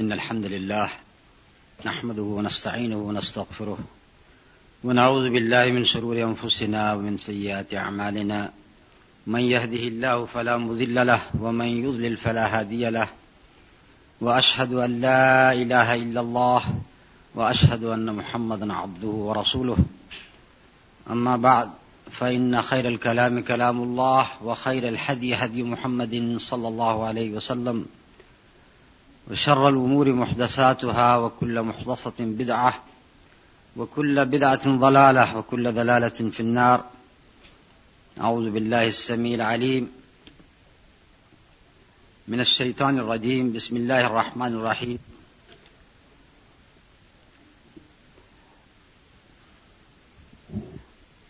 إن الحمد لله نحمده ونستعينه ونستغفره ونعوذ بالله من شرور أنفسنا ومن سيئات أعمالنا من يهده الله فلا مذل له ومن يضلل فلا هادي له وأشهد أن لا إله إلا الله وأشهد أن محمدا عبده ورسوله أما بعد فإن خير الكلام كلام الله وخير الحدي هدي محمد صلى الله عليه وسلم وشر الأمور محدثاتها وكل محدثة بدعة وكل بدعة ضلالة وكل ضلالة في النار. أعوذ بالله السميع العليم من الشيطان الرجيم. بسم الله الرحمن الرحيم.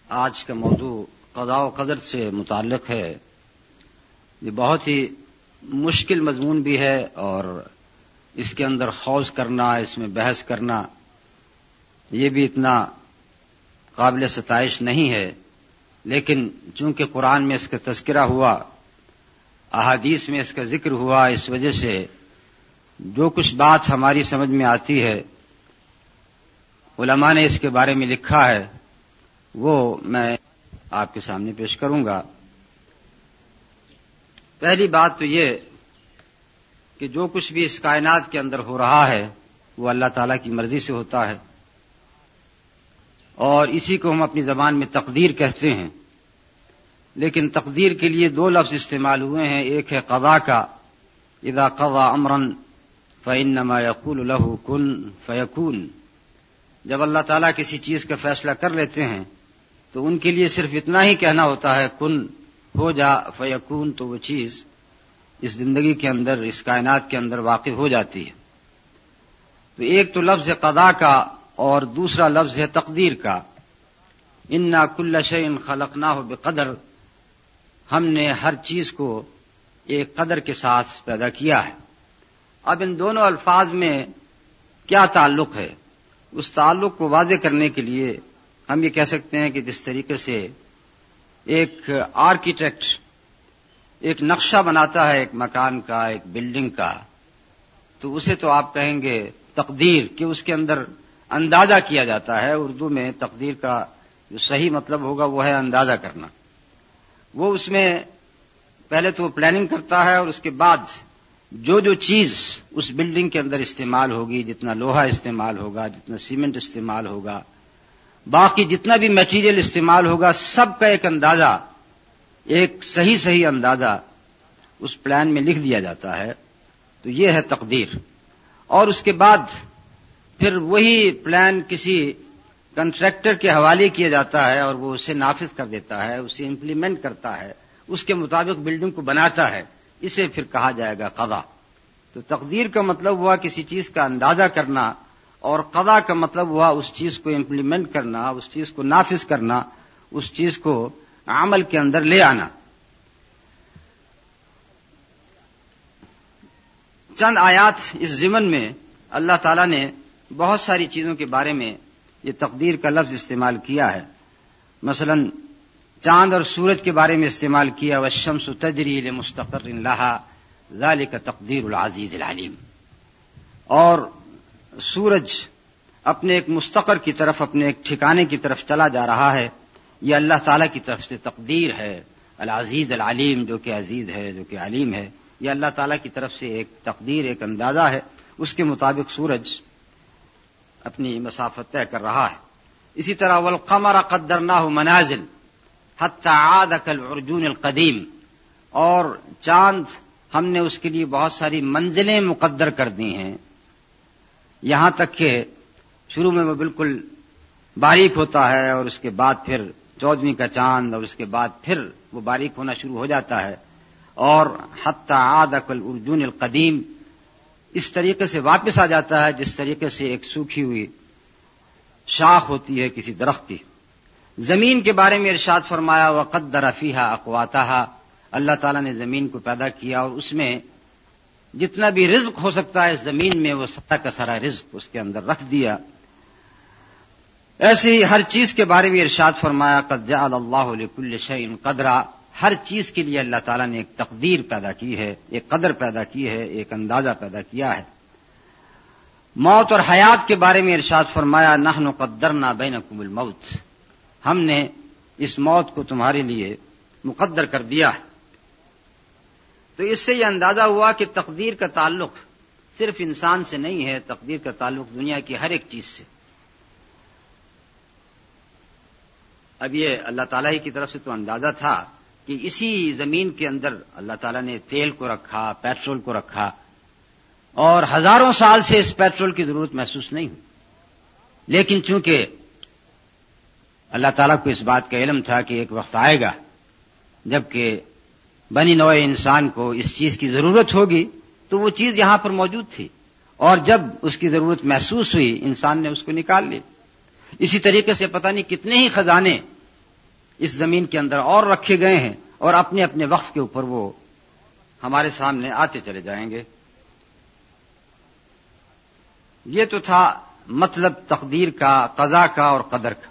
آج کا موضوع قضاء و قدر سے متعلق ہے. یہ بہت ہی مشکل مضمون بھی ہے اور اس کے اندر خوض کرنا، اس میں بحث کرنا، یہ بھی اتنا قابل ستائش نہیں ہے۔ لیکن چونکہ قرآن میں اس کا تذکرہ ہوا، احادیث میں اس کا ذکر ہوا، اس وجہ سے جو کچھ بات ہماری سمجھ میں آتی ہے، علماء نے اس کے بارے میں لکھا ہے، وہ میں آپ کے سامنے پیش کروں گا۔ پہلی بات تو یہ کہ جو کچھ بھی اس کائنات کے اندر ہو رہا ہے، وہ اللہ تعالی کی مرضی سے ہوتا ہے۔ اور اسی کو ہم اپنی زبان میں تقدیر کہتے ہیں۔ لیکن تقدیر کے لیے دو لفظ استعمال ہوئے ہیں۔ ایک ہے قضا کا، اذا قضا امرن فنما یقول الہ کن فیقون جب اللہ تعالیٰ کسی چیز کا فیصلہ کر لیتے ہیں، تو ان کے لیے صرف اتنا ہی کہنا ہوتا ہے، کن، ہو جا فیقون تو وہ چیز۔ اس زندگی کے اندر، اس کائنات کے اندر واقع ہو جاتی ہے۔ تو ایک تو لفظ قضا کا اور دوسرا لفظ ہے تقدیر کا۔ ان نا کل شعین خلق نہ ہو بے قدر ہم نے ہر چیز کو ایک قدر کے ساتھ پیدا کیا ہے۔ اب ان دونوں الفاظ میں کیا تعلق ہے؟ اس تعلق کو واضح کرنے کے لیے ہم یہ کہہ سکتے ہیں کہ جس طریقے سے ایک آرکیٹیکٹ ایک نقشہ بناتا ہے، ایک مکان کا، ایک بلڈنگ کا۔ تو اسے تو آپ کہیں گے تقدیر کہ اس کے اندر اندازہ کیا جاتا ہے۔ اردو میں تقدیر کا جو صحیح مطلب ہوگا وہ ہے اندازہ کرنا۔ وہ اس میں پہلے تو وہ پلاننگ کرتا ہے اور اس کے بعد جو جو چیز اس بلڈنگ کے اندر استعمال ہوگی، جتنا لوہا استعمال ہوگا، جتنا سیمنٹ استعمال ہوگا، باقی جتنا بھی میٹیریل استعمال ہوگا، سب کا ایک اندازہ ایک صحیح صحیح اندازہ اس پلان میں لکھ دیا جاتا ہے، تو یہ ہے تقدیر۔ اور اس کے بعد پھر وہی پلان کسی کنٹریکٹر کے حوالے کیا جاتا ہے اور وہ اسے نافذ کر دیتا ہے، اسے امپلیمنٹ کرتا ہے، اس کے مطابق بلڈنگ کو بناتا ہے۔ اسے پھر کہا جائے گا قضا تو تقدیر کا مطلب ہوا کسی چیز کا اندازہ کرنا اور قضا کا مطلب ہوا اس چیز کو امپلیمنٹ کرنا، اس چیز کو نافذ کرنا، اس چیز کو عمل کے اندر لے آنا۔ چند آیات اس زمن میں اللہ تعالی نے بہت ساری چیزوں کے بارے میں یہ تقدیر کا لفظ استعمال کیا ہے۔ مثلا چاند اور سورج کے بارے میں استعمال کیا و شمس تجری مستقر اللہ ذالک کا تقدیر العزیز العلیم اور سورج اپنے ایک مستقر کی طرف، اپنے ایک ٹھکانے کی طرف چلا جا رہا ہے۔ یہ اللہ تعالیٰ کی طرف سے تقدیر ہے، العزیز العلیم جو کہ عزیز ہے، جو کہ علیم ہے، یہ اللہ تعالیٰ کی طرف سے ایک تقدیر، ایک اندازہ ہے۔ اس کے مطابق سورج اپنی مسافت طے کر رہا ہے۔ اسی طرح والقمر قدرناہ منازل حتی عاد ارجون القدیم اور چاند ہم نے اس کے لیے بہت ساری منزلیں مقدر کر دی ہیں۔ یہاں تک کہ شروع میں وہ بالکل باریک ہوتا ہے اور اس کے بعد پھر چودویں کا چاند اور اس کے بعد پھر وہ باریک ہونا شروع ہو جاتا ہے اور حتی عاد ارجون القدیم اس طریقے سے واپس آ جاتا ہے جس طریقے سے ایک سوکھی ہوئی شاخ ہوتی ہے کسی درخت کی۔ زمین کے بارے میں ارشاد فرمایا و قدر افیہ اقواتا اللہ تعالیٰ نے زمین کو پیدا کیا اور اس میں جتنا بھی رزق ہو سکتا ہے اس زمین میں وہ سطح کا سارا رزق اس کے اندر رکھ دیا۔ ایسے ہی ہر چیز کے بارے میں ارشاد فرمایا، قد جعل اللہ لکل شعین قدرا۔ ہر چیز کے لیے اللہ تعالیٰ نے ایک تقدیر پیدا کی ہے، ایک قدر پیدا کی ہے، ایک اندازہ پیدا کیا ہے۔ موت اور حیات کے بارے میں ارشاد فرمایا نہ قدر نہ الموت۔ ہم نے اس موت کو تمہارے لیے مقدر کر دیا ہے۔ تو اس سے یہ اندازہ ہوا کہ تقدیر کا تعلق صرف انسان سے نہیں ہے، تقدیر کا تعلق دنیا کی ہر ایک چیز سے۔ اب یہ اللہ تعالیٰ ہی کی طرف سے تو اندازہ تھا کہ اسی زمین کے اندر اللہ تعالیٰ نے تیل کو رکھا، پیٹرول کو رکھا، اور ہزاروں سال سے اس پیٹرول کی ضرورت محسوس نہیں ہوئی۔ لیکن چونکہ اللہ تعالیٰ کو اس بات کا علم تھا کہ ایک وقت آئے گا جبکہ بنی نوع انسان کو اس چیز کی ضرورت ہوگی، تو وہ چیز یہاں پر موجود تھی۔ اور جب اس کی ضرورت محسوس ہوئی، انسان نے اس کو نکال لی اسی طریقے سے پتہ نہیں کتنے ہی خزانے اس زمین کے اندر اور رکھے گئے ہیں اور اپنے اپنے وقت کے اوپر وہ ہمارے سامنے آتے چلے جائیں گے۔ یہ تو تھا مطلب تقدیر کا قضا کا اور قدر کا۔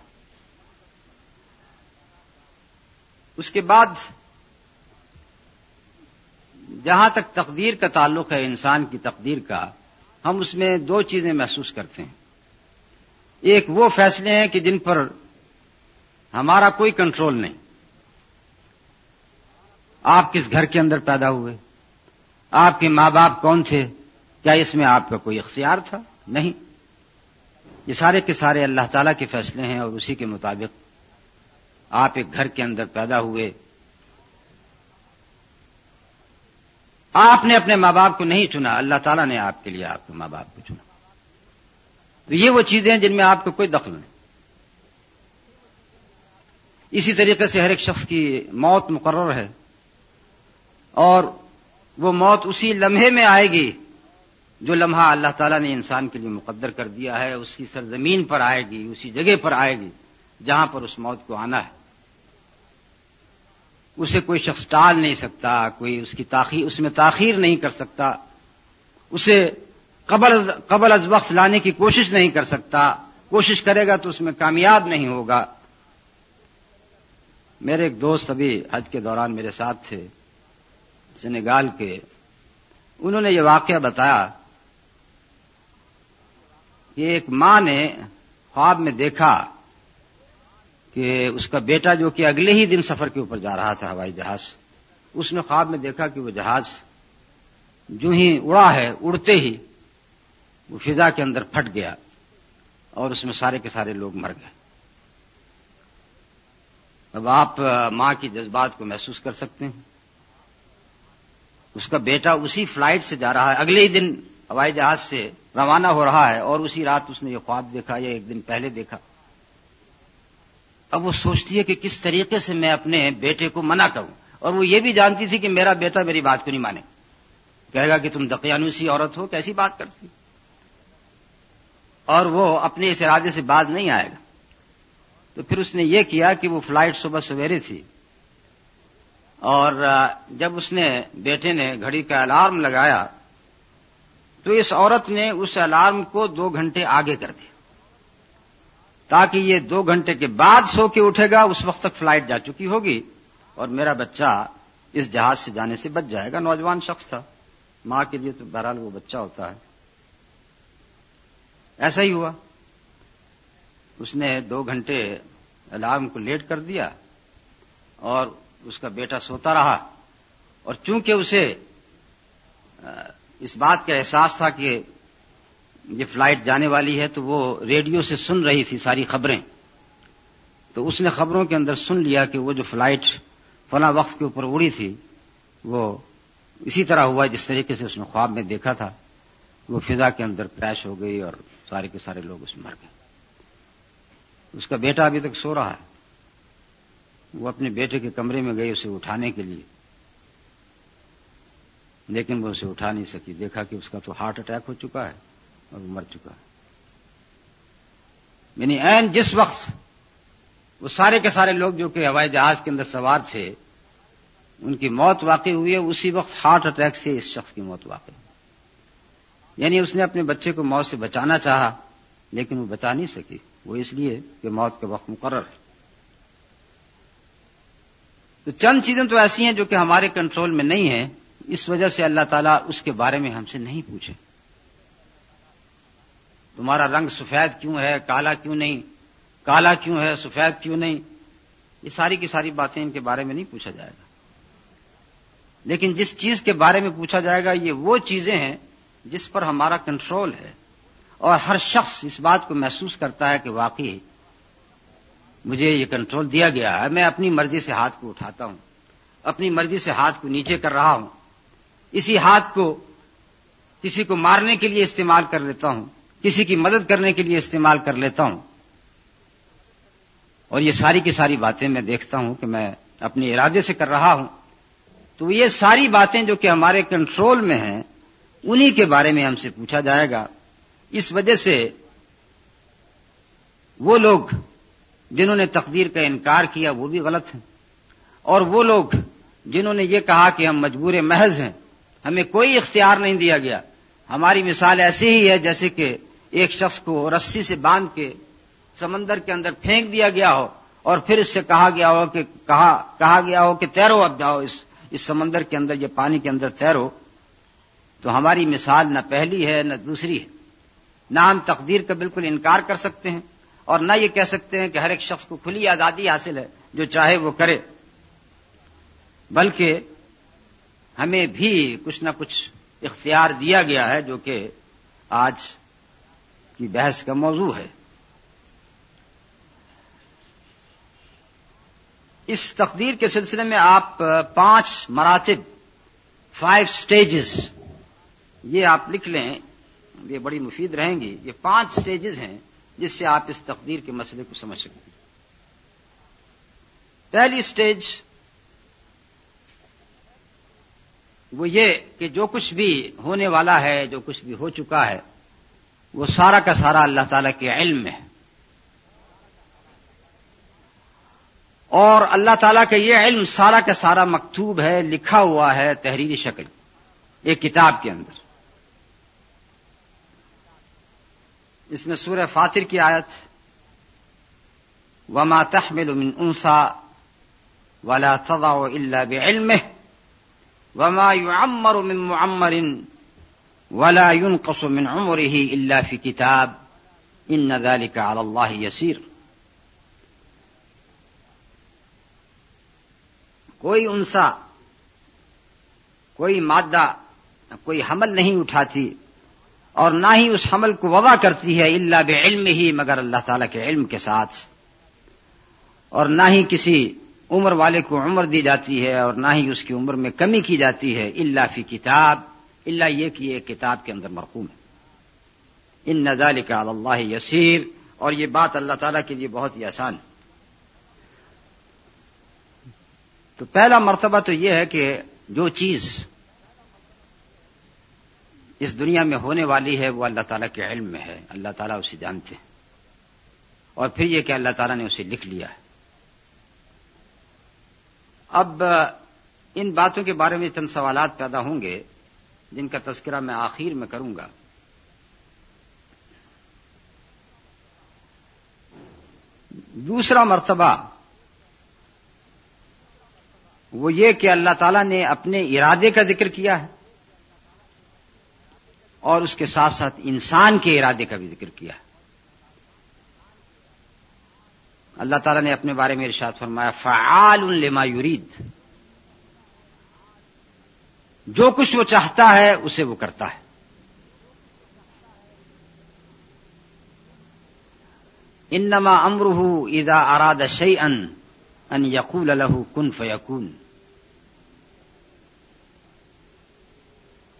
اس کے بعد جہاں تک تقدیر کا تعلق ہے انسان کی تقدیر کا، ہم اس میں دو چیزیں محسوس کرتے ہیں۔ ایک وہ فیصلے ہیں کہ جن پر ہمارا کوئی کنٹرول نہیں۔ آپ کس گھر کے اندر پیدا ہوئے؟ آپ کے ماں باپ کون تھے؟ کیا اس میں آپ کا کوئی اختیار تھا؟ نہیں۔ یہ سارے کے سارے اللہ تعالی کے فیصلے ہیں اور اسی کے مطابق آپ ایک گھر کے اندر پیدا ہوئے۔ آپ نے اپنے ماں باپ کو نہیں چنا، اللہ تعالیٰ نے آپ کے لیے آپ کے ماں باپ کو چنا۔ تو یہ وہ چیزیں ہیں جن میں آپ کو کوئی دخل نہیں۔ اسی طریقے سے ہر ایک شخص کی موت مقرر ہے اور وہ موت اسی لمحے میں آئے گی جو لمحہ اللہ تعالیٰ نے انسان کے لیے مقدر کر دیا ہے، اسی سرزمین پر آئے گی، اسی جگہ پر آئے گی جہاں پر اس موت کو آنا ہے۔ اسے کوئی شخص ٹال نہیں سکتا، کوئی اس کی تاخیر، اس میں تاخیر نہیں کر سکتا۔ اسے قبل قبل از وقت لانے کی کوشش نہیں کر سکتا، کوشش کرے گا تو اس میں کامیاب نہیں ہوگا۔ میرے ایک دوست ابھی حج کے دوران میرے ساتھ تھے، سنگال کے۔ انہوں نے یہ واقعہ بتایا کہ ایک ماں نے خواب میں دیکھا کہ اس کا بیٹا جو کہ اگلے ہی دن سفر کے اوپر جا رہا تھا ہوائی جہاز، اس نے خواب میں دیکھا کہ وہ جہاز جو ہی اڑا ہے، اڑتے ہی وہ فضا کے اندر پھٹ گیا اور اس میں سارے کے سارے لوگ مر گئے۔ اب آپ ماں کی جذبات کو محسوس کر سکتے ہیں۔ اس کا بیٹا اسی فلائٹ سے جا رہا ہے۔ اگلے ہی دن ہوائی جہاز سے روانہ ہو رہا ہے اور اسی رات اس نے یہ خواب دیکھا یا ایک دن پہلے دیکھا۔ اب وہ سوچتی ہے کہ کس طریقے سے میں اپنے بیٹے کو منع کروں۔ اور وہ یہ بھی جانتی تھی کہ میرا بیٹا میری بات کو نہیں مانے۔ کہے گا کہ تم دقیانوسی عورت ہو، کیسی بات کرتی اور وہ اپنے اس ارادے سے باز نہیں آئے گا۔ تو پھر اس نے یہ کیا کہ وہ فلائٹ صبح سویرے تھی۔ اور جب اس نے بیٹے نے گھڑی کا الارم لگایا، تو اس عورت نے اس الارم کو دو گھنٹے آگے کر دیا۔ تاکہ یہ دو گھنٹے کے بعد سو کے اٹھے گا، اس وقت تک فلائٹ جا چکی ہوگی۔ اور میرا بچہ اس جہاز سے جانے سے بچ جائے گا۔ نوجوان شخص تھا۔ ماں کے لیے تو بہرحال وہ بچہ ہوتا ہے۔ ایسا ہی ہوا۔ اس نے دو گھنٹے الارم کو لیٹ کر دیا اور اس کا بیٹا سوتا رہا۔ اور چونکہ اسے اس بات کا احساس تھا کہ یہ فلائٹ جانے والی ہے تو وہ ریڈیو سے سن رہی تھی ساری خبریں۔ تو اس نے خبروں کے اندر سن لیا کہ وہ جو فلائٹ فلاں وقت کے اوپر اڑی تھی، وہ اسی طرح ہوا جس طریقے سے اس نے خواب میں دیکھا تھا۔ وہ فضا کے اندر کریش ہو گئی اور سارے کے سارے لوگ اس میں مر گئے۔ اس کا بیٹا ابھی تک سو رہا ہے۔ وہ اپنے بیٹے کے کمرے میں گئی اسے اٹھانے کے لیے۔ لیکن وہ اسے اٹھا نہیں سکی۔ دیکھا کہ اس کا تو ہارٹ اٹیک ہو چکا ہے اور وہ مر چکا ہے۔ یعنی این جس وقت وہ سارے کے سارے لوگ جو کہ ہوائی جہاز کے اندر سوار تھے، ان کی موت واقع ہوئی ہے، اسی وقت ہارٹ اٹیک سے اس شخص کی موت واقع ہوئی۔ یعنی اس نے اپنے بچے کو موت سے بچانا چاہا، لیکن وہ بچا نہیں سکی۔ وہ اس لیے کہ موت کا وقت مقرر ہے۔ تو چند چیزیں تو ایسی ہیں جو کہ ہمارے کنٹرول میں نہیں ہیں۔ اس وجہ سے اللہ تعالیٰ اس کے بارے میں ہم سے نہیں پوچھے۔ تمہارا رنگ سفید کیوں ہے؟ کالا کیوں نہیں؟ کالا کیوں ہے؟ سفید کیوں نہیں؟ یہ ساری کی ساری باتیں ان کے بارے میں نہیں پوچھا جائے گا۔ لیکن جس چیز کے بارے میں پوچھا جائے گا، یہ وہ چیزیں ہیں جس پر ہمارا کنٹرول ہے اور ہر شخص اس بات کو محسوس کرتا ہے کہ واقعی مجھے یہ کنٹرول دیا گیا ہے۔ میں اپنی مرضی سے ہاتھ کو اٹھاتا ہوں، اپنی مرضی سے ہاتھ کو نیچے کر رہا ہوں، اسی ہاتھ کو کسی کو مارنے کے لیے استعمال کر لیتا ہوں، کسی کی مدد کرنے کے لیے استعمال کر لیتا ہوں۔ اور یہ ساری کی ساری باتیں میں دیکھتا ہوں کہ میں اپنے ارادے سے کر رہا ہوں۔ تو یہ ساری باتیں جو کہ ہمارے کنٹرول میں ہیں انہی کے بارے میں ہم سے پوچھا جائے گا۔ اس وجہ سے وہ لوگ جنہوں نے تقدیر کا انکار کیا وہ بھی غلط ہیں۔ اور وہ لوگ جنہوں نے یہ کہا کہ ہم مجبور محض ہیں، ہمیں کوئی اختیار نہیں دیا گیا۔ ہماری مثال ایسی ہی ہے جیسے کہ ایک شخص کو رسی سے باندھ کے سمندر کے اندر پھینک دیا گیا ہو اور پھر اس سے کہا گیا ہو کہ کہا کہا گیا ہو کہ تیرو اب جاؤ، اس اس سمندر کے اندر، یہ پانی کے اندر تیرو۔ تو ہماری مثال نہ پہلی ہے نہ دوسری ہے۔ نہ ہم تقدیر کا بالکل انکار کر سکتے ہیں اور نہ یہ کہہ سکتے ہیں کہ ہر ایک شخص کو کھلی آزادی حاصل ہے جو چاہے وہ کرے۔ بلکہ ہمیں بھی کچھ نہ کچھ اختیار دیا گیا ہے جو کہ آج کی بحث کا موضوع ہے۔ اس تقدیر کے سلسلے میں آپ پانچ مراتب، فائیو سٹیجز یہ آپ لکھ لیں، یہ بڑی مفید رہیں گی، یہ پانچ سٹیجز ہیں جس سے آپ اس تقدیر کے مسئلے کو سمجھ سکتے ہیں پہلی سٹیج وہ یہ کہ جو کچھ بھی ہونے والا ہے، جو کچھ بھی ہو چکا ہے، وہ سارا کا سارا اللہ تعالی کے علم میں ہے۔ اور اللہ تعالیٰ کا یہ علم سارا کا سارا مکتوب ہے، لکھا ہوا ہے تحریری شکل، ایک کتاب کے اندر۔ اس میں سورہ فاتر کی آیت وما تحمل من انسا ولا تضع الا بعلمه وما يعمر من معمر ولا ينقص من عمره الا في كتاب ان ذلك على الله يسير کوئی انسا کوئی مادہ، کوئی حمل نہیں اٹھاتی اور نہ ہی اس حمل کو وضع کرتی ہے اللہ بے علم ہی مگر اللہ تعالی کے علم کے ساتھ۔ اور نہ ہی کسی عمر والے کو عمر دی جاتی ہے اور نہ ہی اس کی عمر میں کمی کی جاتی ہے۔ اللہ فی کتاب اللہ یہ کہ یہ کتاب کے اندر مرقوم ہے۔ ان نظال کا اللہ یسیر، اور یہ بات اللہ تعالیٰ کے لیے بہت ہی آسان ہے۔ تو پہلا مرتبہ تو یہ ہے کہ جو چیز اس دنیا میں ہونے والی ہے وہ اللہ تعالیٰ کے علم میں ہے۔ اللہ تعالیٰ اسے جانتے ہیں۔ اور پھر یہ کہ اللہ تعالیٰ نے اسے لکھ لیا ہے۔ اب ان باتوں کے بارے میں چند سوالات پیدا ہوں گے، جن کا تذکرہ میں آخر میں کروں گا۔ دوسرا مرتبہ وہ یہ کہ اللہ تعالیٰ نے اپنے ارادے کا ذکر کیا ہے۔ اور اس کے ساتھ ساتھ انسان کے ارادے کا بھی ذکر کیا اللہ تعالیٰ نے اپنے بارے میں ارشاد فرمایا، فعال لما یرید۔ جو کچھ وہ چاہتا ہے، اسے وہ کرتا ہے۔ انما امرہ اذا اراد شيئا ان یقول له کن فیکون۔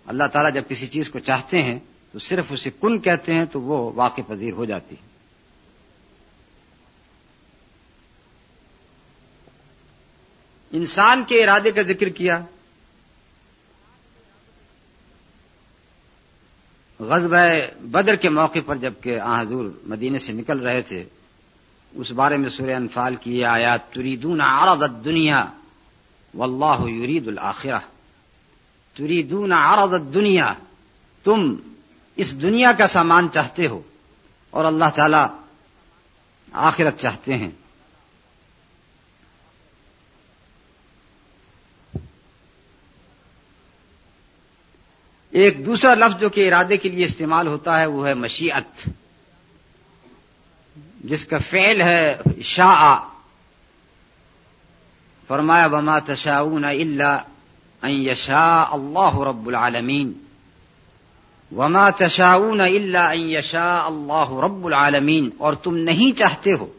اللہ تعالیٰ جب کسی چیز کو چاہتے ہیں تو صرف اسے کن کہتے ہیں تو وہ واقع پذیر ہو جاتی ہے۔ انسان کے ارادے کا ذکر کیا۔ غزب بدر کے موقع پر جبکہ حضور مدینے سے نکل رہے تھے، اس بارے میں سورہ انفال کی یہ آیات، تریدون عرض الدنیا واللہ یرید الاخرہ تریدون عرض الدنیا، تم اس دنیا کا سامان چاہتے ہو اور اللہ تعالی آخرت چاہتے ہیں۔ ایک دوسرا لفظ جو کہ ارادے کے لیے استعمال ہوتا ہے وہ ہے مشیت جس کا فعل ہے شاہ فرمایا بما تشاؤون الا ان يشاء اللہ رب العالمین وما تشاؤون الا ان يشاء اللہ رب العالمین اور تم نہیں چاہتے ہو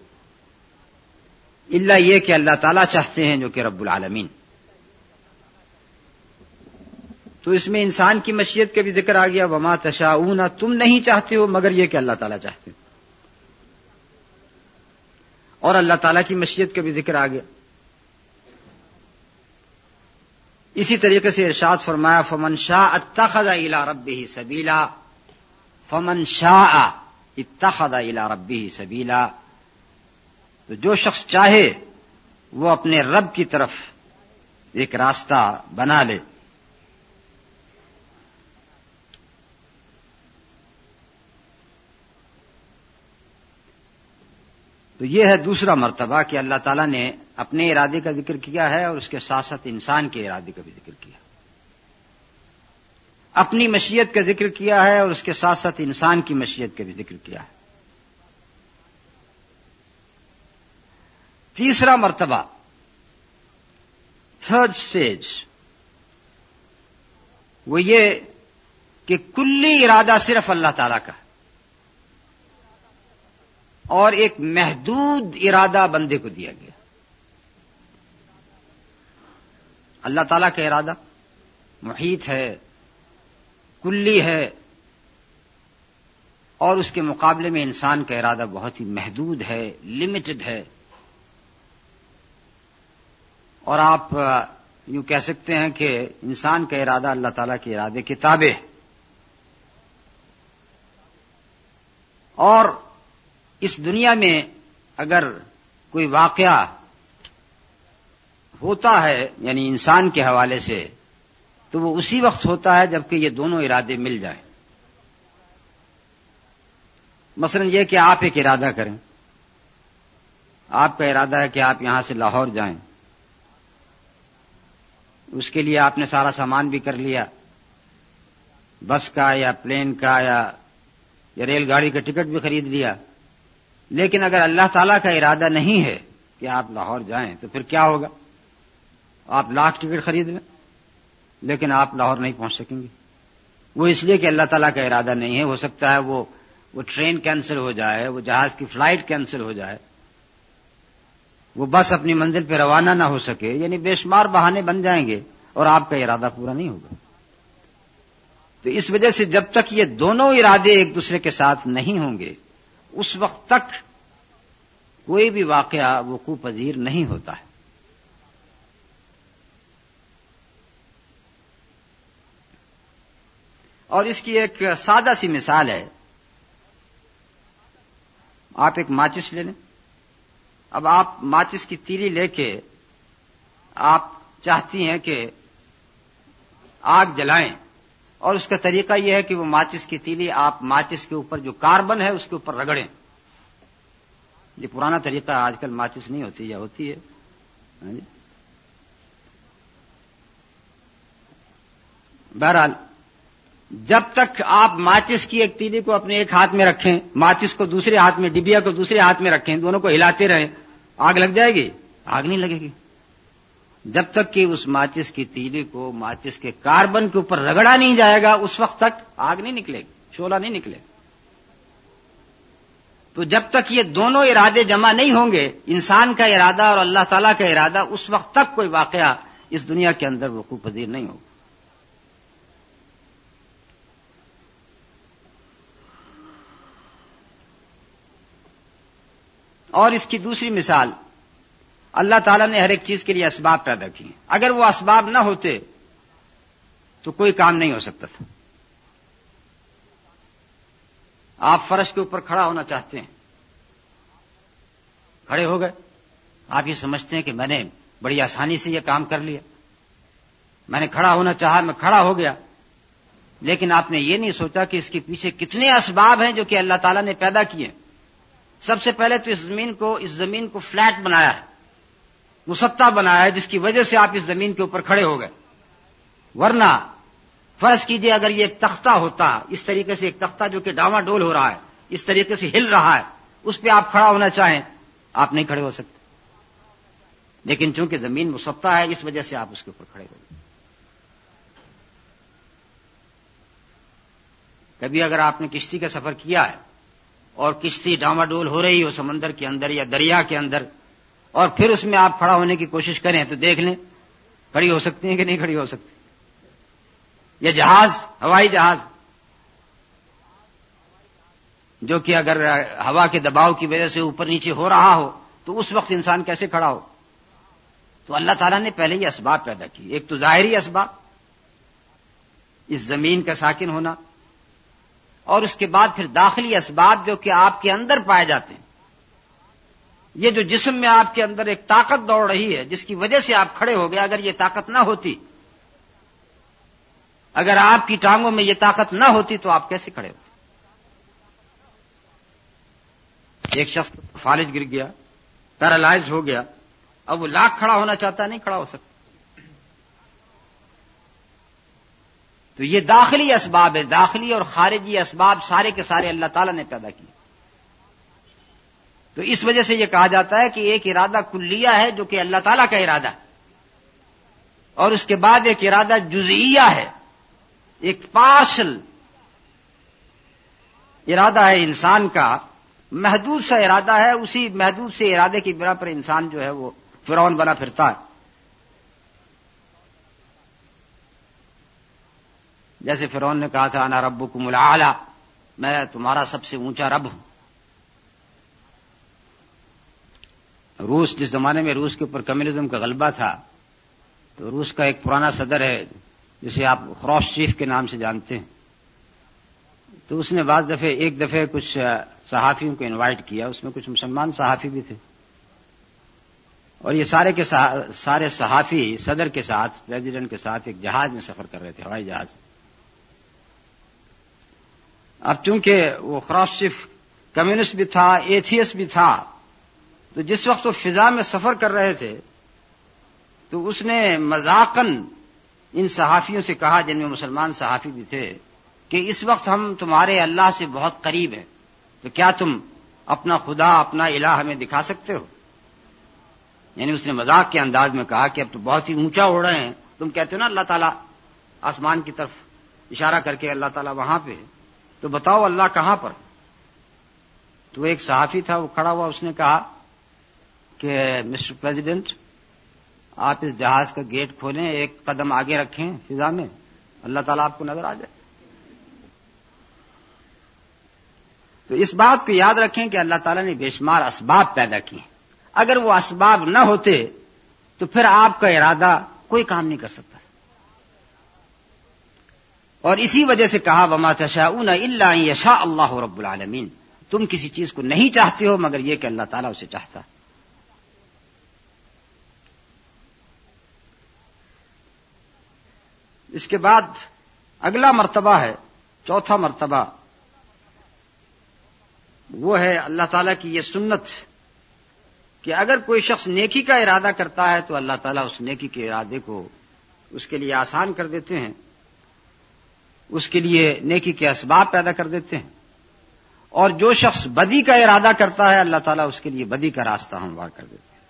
اللہ یہ کہ اللہ تعالیٰ چاہتے ہیں جو کہ رب العالمین تو اس میں انسان کی مشیت کا بھی ذکر آ گیا. وما تشاؤون تم نہیں چاہتے ہو مگر یہ کہ اللہ تعالیٰ چاہتے ہیں اور اللہ تعالیٰ کی مشیت کا بھی ذکر آ گیا. اسی طریقے سے ارشاد فرمایا، فمن شاہ اتخذ الى ربه سبیلا فمن شاہ اتخذ الى ربه سبیلا تو جو شخص چاہے وہ اپنے رب کی طرف ایک راستہ بنا لے۔ تو یہ ہے دوسرا مرتبہ کہ اللہ تعالیٰ نے اپنے ارادے کا ذکر کیا ہے اور اس کے ساتھ ساتھ انسان کے ارادے کا بھی ذکر کیا اپنی مشیت کا ذکر کیا ہے اور اس کے ساتھ ساتھ انسان کی مشیت کا بھی ذکر کیا ہے۔ تیسرا مرتبہ تھرڈ سٹیج وہ یہ کہ کلی ارادہ صرف اللہ تعالی کا اور ایک محدود ارادہ بندے کو دیا گیا۔ اللہ تعالی کا ارادہ محیط ہے، کلی ہے، اور اس کے مقابلے میں انسان کا ارادہ بہت ہی محدود ہے لمیٹڈ ہے۔ اور آپ یوں کہہ سکتے ہیں کہ انسان کا ارادہ اللہ تعالیٰ کے ارادے کتابیں اور اس دنیا میں اگر کوئی واقعہ ہوتا ہے یعنی انسان کے حوالے سے، تو وہ اسی وقت ہوتا ہے جبکہ یہ دونوں ارادے مل جائیں۔ مثلا یہ کہ آپ ایک ارادہ کریں۔ آپ کا ارادہ ہے کہ آپ یہاں سے لاہور جائیں۔ اس کے لیے آپ نے سارا سامان بھی کر لیا۔ بس کا یا پلین کا یا ریل گاڑی کا ٹکٹ بھی خرید لیا۔ لیکن اگر اللہ تعالی کا ارادہ نہیں ہے کہ آپ لاہور جائیں، تو پھر کیا ہوگا؟ آپ لاکھ ٹکٹ خرید لیں، لیکن آپ لاہور نہیں پہنچ سکیں گے۔ وہ اس لیے کہ اللہ تعالیٰ کا ارادہ نہیں ہے، ہو سکتا ہے وہ وہ ٹرین کینسل ہو جائے، وہ جہاز کی فلائٹ کینسل ہو جائے۔ وہ بس اپنی منزل پہ روانہ نہ ہو سکے یعنی بے شمار بہانے بن جائیں گے اور آپ کا ارادہ پورا نہیں ہوگا۔ تو اس وجہ سے جب تک یہ دونوں ارادے ایک دوسرے کے ساتھ نہیں ہوں گے، اس وقت تک کوئی بھی واقعہ وقوع پذیر نہیں ہوتا ہے۔ اور اس کی ایک سادہ سی مثال ہے۔ آپ ایک ماچس لے لیں۔ اب آپ ماچس کی تیلی لے کے آپ چاہتی ہیں کہ آگ جلائیں۔ اور اس کا طریقہ یہ ہے کہ وہ ماچس کی تیلی آپ ماچس کے اوپر جو کاربن ہے اس کے اوپر رگڑیں۔ یہ پرانا طریقہ آج کل ماچس نہیں ہوتی، یا ہوتی ہے۔ ہاں جی۔ بہرحال جب تک آپ ماچس کی ایک تیلی کو اپنے ایک ہاتھ میں رکھیں، ماچس کو دوسرے ہاتھ میں، ڈبیا کو دوسرے ہاتھ میں رکھیں، دونوں کو ہلاتے رہیں، آگ لگ جائے گی؟ آگ نہیں لگے گی۔ جب تک کہ اس ماچس کی تیلی کو، ماچس کے کاربن کے اوپر رگڑا نہیں جائے گا، اس وقت تک آگ نہیں نکلے گی شولا نہیں نکلے تو جب تک یہ دونوں ارادے جمع نہیں ہوں گے، انسان کا ارادہ اور اللہ تعالی کا ارادہ، اس وقت تک کوئی واقعہ اس دنیا کے اندر وقوع پذیر نہیں ہوگا۔ اور اس کی دوسری مثال، اللہ تعالیٰ نے ہر ایک چیز کے لیے اسباب پیدا کیے۔ اگر وہ اسباب نہ ہوتے تو کوئی کام نہیں ہو سکتا تھا۔ آپ فرش کے اوپر کھڑا ہونا چاہتے ہیں۔ کھڑے ہو گئے۔ آپ یہ سمجھتے ہیں کہ میں نے بڑی آسانی سے یہ کام کر لیا۔ میں نے کھڑا ہونا چاہا، میں کھڑا ہو گیا۔ لیکن آپ نے یہ نہیں سوچا کہ اس کے پیچھے کتنے اسباب ہیں جو کہ اللہ تعالیٰ نے پیدا کیے۔ سب سے پہلے تو اس زمین کو، اس زمین کو فلیٹ بنایا ہے، مسطح بنایا ہے، جس کی وجہ سے آپ اس زمین کے اوپر کھڑے ہو گئے۔ ورنہ فرض کیجیے اگر یہ ایک تختہ ہوتا، اس طریقے سے ایک تختہ جو کہ ڈاواں ڈول ہو رہا ہے، اس طریقے سے ہل رہا ہے، اس پہ آپ کھڑا ہونا چاہیں، آپ نہیں کھڑے ہو سکتے۔ لیکن چونکہ زمین مسطح ہے، اس وجہ سے آپ اس کے اوپر کھڑے ہو کبھی اگر آپ نے کشتی کا سفر کیا ہے اور کشتی ڈاما ڈول ہو رہی ہو سمندر کے اندر یا دریا کے اندر اور پھر اس میں آپ کھڑا ہونے کی کوشش کریں تو دیکھ لیں، کھڑی ہو سکتی ہیں کہ نہیں کھڑی ہو سکتی یا جہاز، ہوائی جہاز، جو کہ اگر ہوا کے دباؤ کی وجہ سے اوپر نیچے ہو رہا ہو، تو اس وقت انسان کیسے کھڑا ہو؟ تو اللہ تعالیٰ نے پہلے یہ اسباب پیدا کی ایک تو ظاہری اسباب، اس زمین کا ساکن ہونا اور اس کے بعد پھر داخلی اسباب جو کہ آپ کے اندر پائے جاتے ہیں۔ یہ جو جسم میں آپ کے اندر ایک طاقت دوڑ رہی ہے، جس کی وجہ سے آپ کھڑے ہو گئے، اگر یہ طاقت نہ ہوتی، اگر آپ کی ٹانگوں میں یہ طاقت نہ ہوتی تو آپ کیسے کھڑے ہو؟ ایک شخص فالج گر گیا، پیرالائز ہو گیا، اب وہ لاکھ کھڑا ہونا چاہتا نہیں کھڑا ہو سکتا۔ تو یہ داخلی اسباب ہے داخلی اور خارجی اسباب سارے کے سارے اللہ تعالیٰ نے پیدا کیے۔ تو اس وجہ سے یہ کہا جاتا ہے کہ ایک ارادہ کلیہ ہے جو کہ اللہ تعالیٰ کا ارادہ ہے۔ اور اس کے بعد ایک ارادہ جزئیہ ہے۔ ایک پارشل ارادہ ہے انسان کا، محدود سا ارادہ ہے، اسی محدود سے ارادے کی بنا پر انسان جو ہے وہ فرون بنا پھرتا ہے۔ جیسے فرون نے کہا تھا، انا رب کو ملا میں تمہارا سب سے اونچا رب ہوں۔ روس، جس زمانے میں روس کے اوپر کمیونزم کا غلبہ تھا، تو روس کا ایک پرانا صدر ہے، جسے آپ خروش چیف کے نام سے جانتے ہیں۔ تو اس نے بعض دفعے ایک دفعے کچھ صحافیوں کو انوائٹ کیا، اس میں کچھ مسلمان صحافی بھی تھے۔ اور یہ سارے کے سارے صحافی صدر کے ساتھ پریزیڈنٹ کے ساتھ ایک جہاز میں سفر کر رہے تھے، ہوائی جہاز۔ اب چونکہ وہ خراش چیف کمیونسٹ بھی تھا ایتھیس بھی تھا، تو جس وقت وہ فضا میں سفر کر رہے تھے، تو اس نے مذاقن ان صحافیوں سے کہا، جن میں مسلمان صحافی بھی تھے، کہ اس وقت ہم تمہارے اللہ سے بہت قریب ہیں، تو کیا تم اپنا خدا، اپنا الہ ہمیں دکھا سکتے ہو؟ یعنی اس نے مذاق کے انداز میں کہا کہ اب تو بہت ہی اونچا اڑ رہے ہیں، تم کہتے ہو نا اللہ تعالیٰ آسمان کی طرف اشارہ کر کے اللہ تعالیٰ وہاں پہ تو بتاؤ اللہ کہاں پر؟ تو ایک صحافی تھا، وہ کھڑا ہوا، اس نے کہا کہ مسٹر پریزیڈنٹ، آپ اس جہاز کا گیٹ کھولیں، ایک قدم آگے رکھیں فضا میں، اللہ تعالیٰ آپ کو نظر آ جائے۔ تو اس بات کو یاد رکھیں کہ اللہ تعالیٰ نے بے شمار اسباب پیدا کیے۔ اگر وہ اسباب نہ ہوتے، تو پھر آپ کا ارادہ کوئی کام نہیں کر سکتا۔ اور اسی وجہ سے کہا، وما تشا اللہ یشا اللہ رب العالمین تم کسی چیز کو نہیں چاہتے ہو، مگر یہ کہ اللہ تعالیٰ اسے چاہتا۔ اس کے بعد اگلا مرتبہ ہے، چوتھا مرتبہ۔ وہ ہے اللہ تعالیٰ کی یہ سنت کہ اگر کوئی شخص نیکی کا ارادہ کرتا ہے تو اللہ تعالیٰ اس نیکی کے ارادے کو اس کے لیے آسان کر دیتے ہیں۔ اس کے لیے نیکی کے اسباب پیدا کر دیتے ہیں۔ اور جو شخص بدی کا ارادہ کرتا ہے، اللہ تعالیٰ اس کے لیے بدی کا راستہ ہموار کر دیتے ہیں۔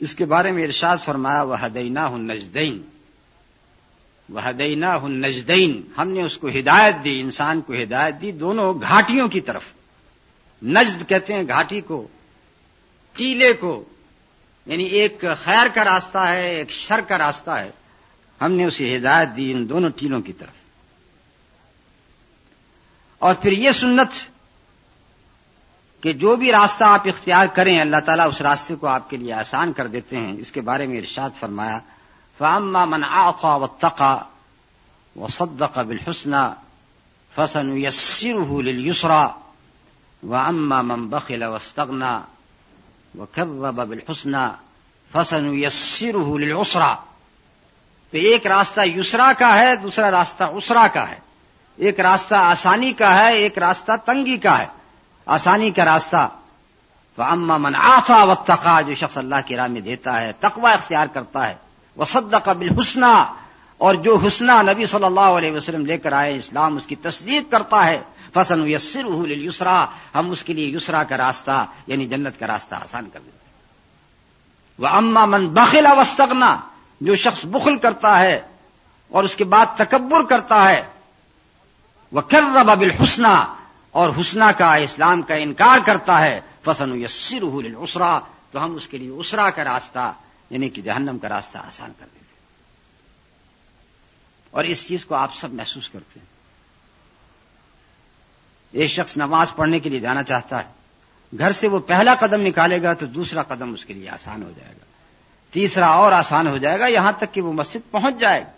اس کے بارے میں ارشاد فرمایا وہ ہدینہ ہن نجدین وہ ہدینہ ہن نجدین ہم نے اس کو ہدایت دی، انسان کو ہدایت دی، دونوں گھاٹیوں کی طرف۔ نجد کہتے ہیں گھاٹی کو، ٹیلے کو یعنی ایک خیر کا راستہ ہے، ایک شر کا راستہ ہے۔ ہم نے اسے ہدایت دی ان دونوں ٹیلوں کی طرف۔ اور پھر یہ سنت کہ جو بھی راستہ آپ اختیار کریں، اللہ تعالیٰ اس راستے کو آپ کے لیے آسان کر دیتے ہیں۔ اس کے بارے میں ارشاد فرمایا فاما من اعطى واتقى وصدق بالحسنى فسنيسره لليسرى واما من بخل واستغنى وكذب بالحسنى فسنيسره للعسرى تو ایک راستہ یسرا کا ہے، دوسرا راستہ اسرا کا ہے۔ ایک راستہ آسانی کا ہے، ایک راستہ تنگی کا ہے۔ آسانی کا راستہ۔ اما من آتا و جو شخص اللہ کی راہ میں دیتا ہے، تقوی اختیار کرتا ہے۔ وصدق بالحسنى، اور جو حسنہ نبی صلی اللہ علیہ وسلم لے کر آئے، اسلام اس کی تصدیق کرتا ہے۔ فسن یسر یسرا ہم اس کے لیے یسرا کا راستہ یعنی جنت کا راستہ آسان کر دیتے وہ اما من بخلا وسطنا جو شخص بخل کرتا ہے اور اس کے بعد تکبر کرتا ہے وہ کر ربا حسنا اور حسنا کا اسلام کا انکار کرتا ہے فسن یسر اسرا تو ہم اس کے لیے اسرا کا راستہ یعنی کہ جہنم کا راستہ آسان کر دیتے اور اس چیز کو آپ سب محسوس کرتے ہیں۔ ایک شخص نماز پڑھنے کے لیے جانا چاہتا ہے، گھر سے وہ پہلا قدم نکالے گا تو دوسرا قدم اس کے لیے آسان ہو جائے گا۔ تیسرا اور آسان ہو جائے گا، یہاں تک کہ وہ مسجد پہنچ جائے گا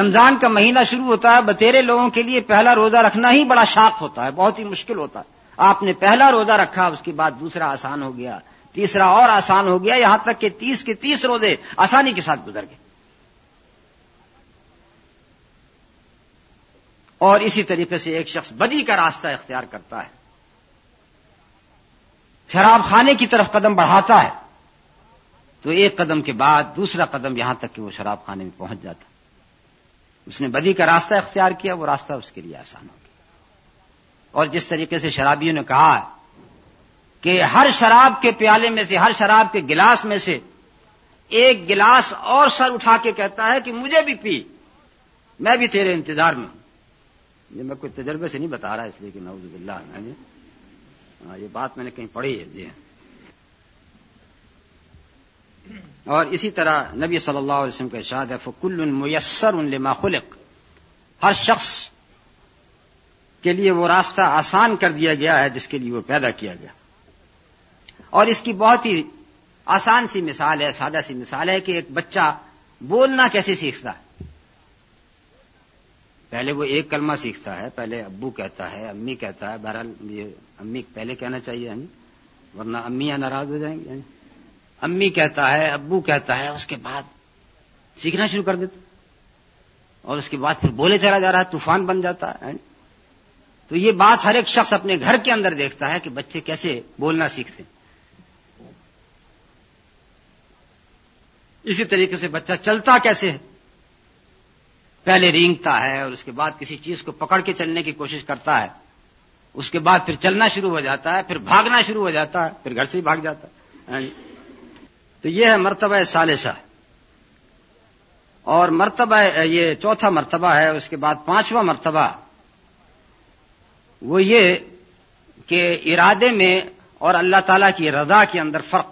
رمضان کا مہینہ شروع ہوتا ہے، بتیرے لوگوں کے لیے پہلا روزہ رکھنا ہی بڑا شاق ہوتا ہے، بہت ہی مشکل ہوتا ہے۔ آپ نے پہلا روزہ رکھا، اس کے بعد دوسرا آسان ہو گیا، تیسرا اور آسان ہو گیا، یہاں تک کہ تیس کے تیس روزے آسانی کے ساتھ گزر گئے۔ اور اسی طریقے سے ایک شخص بدی کا راستہ اختیار کرتا ہے۔ شراب خانے کی طرف قدم بڑھاتا ہے، تو ایک قدم کے بعد دوسرا قدم یہاں تک کہ وہ شراب خانے میں پہنچ جاتا۔ اس نے بدی کا راستہ اختیار کیا، وہ راستہ اس کے لیے آسان ہو گیا۔ اور جس طریقے سے شرابیوں نے کہا کہ ہر شراب کے پیالے میں سے، ہر شراب کے گلاس میں سے ایک گلاس اور سر اٹھا کے کہتا ہے کہ مجھے بھی پی، میں بھی تیرے انتظار میں ہوں۔ یہ میں کوئی تجربے سے نہیں بتا رہا، اس لیے کہ نوز باللہ، میں نے ہاں، یہ بات میں نے کہیں پڑھی ہے جی ہاں۔ اور اسی طرح نبی صلی اللہ علیہ وسلم کا ارشاد ہے، فکل میسر ان لما خلق۔ ہر شخص کے لیے وہ راستہ آسان کر دیا گیا ہے، جس کے لیے وہ پیدا کیا گیا۔ اور اس کی بہت ہی آسان سی مثال ہے، سادہ سی مثال ہے کہ ایک بچہ بولنا کیسے سیکھتا ہے؟ پہلے وہ ایک کلمہ سیکھتا ہے، پہلے ابو کہتا ہے، امی کہتا ہے، بہرحال یہ امی پہلے کہنا چاہیے یعنی، ورنہ امی ناراض ہو جائیں گے یعنی۔ امی کہتا ہے، ابو کہتا ہے، اس کے بعد سیکھنا شروع کر دیتا اور اس کے بعد پھر بولے چلا جا رہا ہے، طوفان بن جاتا ہے تو یہ بات ہر ایک شخص اپنے گھر کے اندر دیکھتا ہے کہ بچے کیسے بولنا سیکھتے۔ ہیں اسی طریقے سے بچہ چلتا کیسے ہے؟ پہلے رینگتا ہے اور اس کے بعد کسی چیز کو پکڑ کے چلنے کی کوشش کرتا ہے۔ اس کے بعد پھر چلنا شروع ہو جاتا ہے، پھر بھاگنا شروع ہو جاتا ہے، پھر گھر سے ہی بھاگ جاتا ہے۔ ہاں جی۔ تو یہ ہے مرتبہ سالسہ اور مرتبہ، یہ چوتھا مرتبہ ہے، اس کے بعد پانچواں مرتبہ۔ وہ یہ کہ ارادے میں اور اللہ تعالی کی رضا کے اندر فرق۔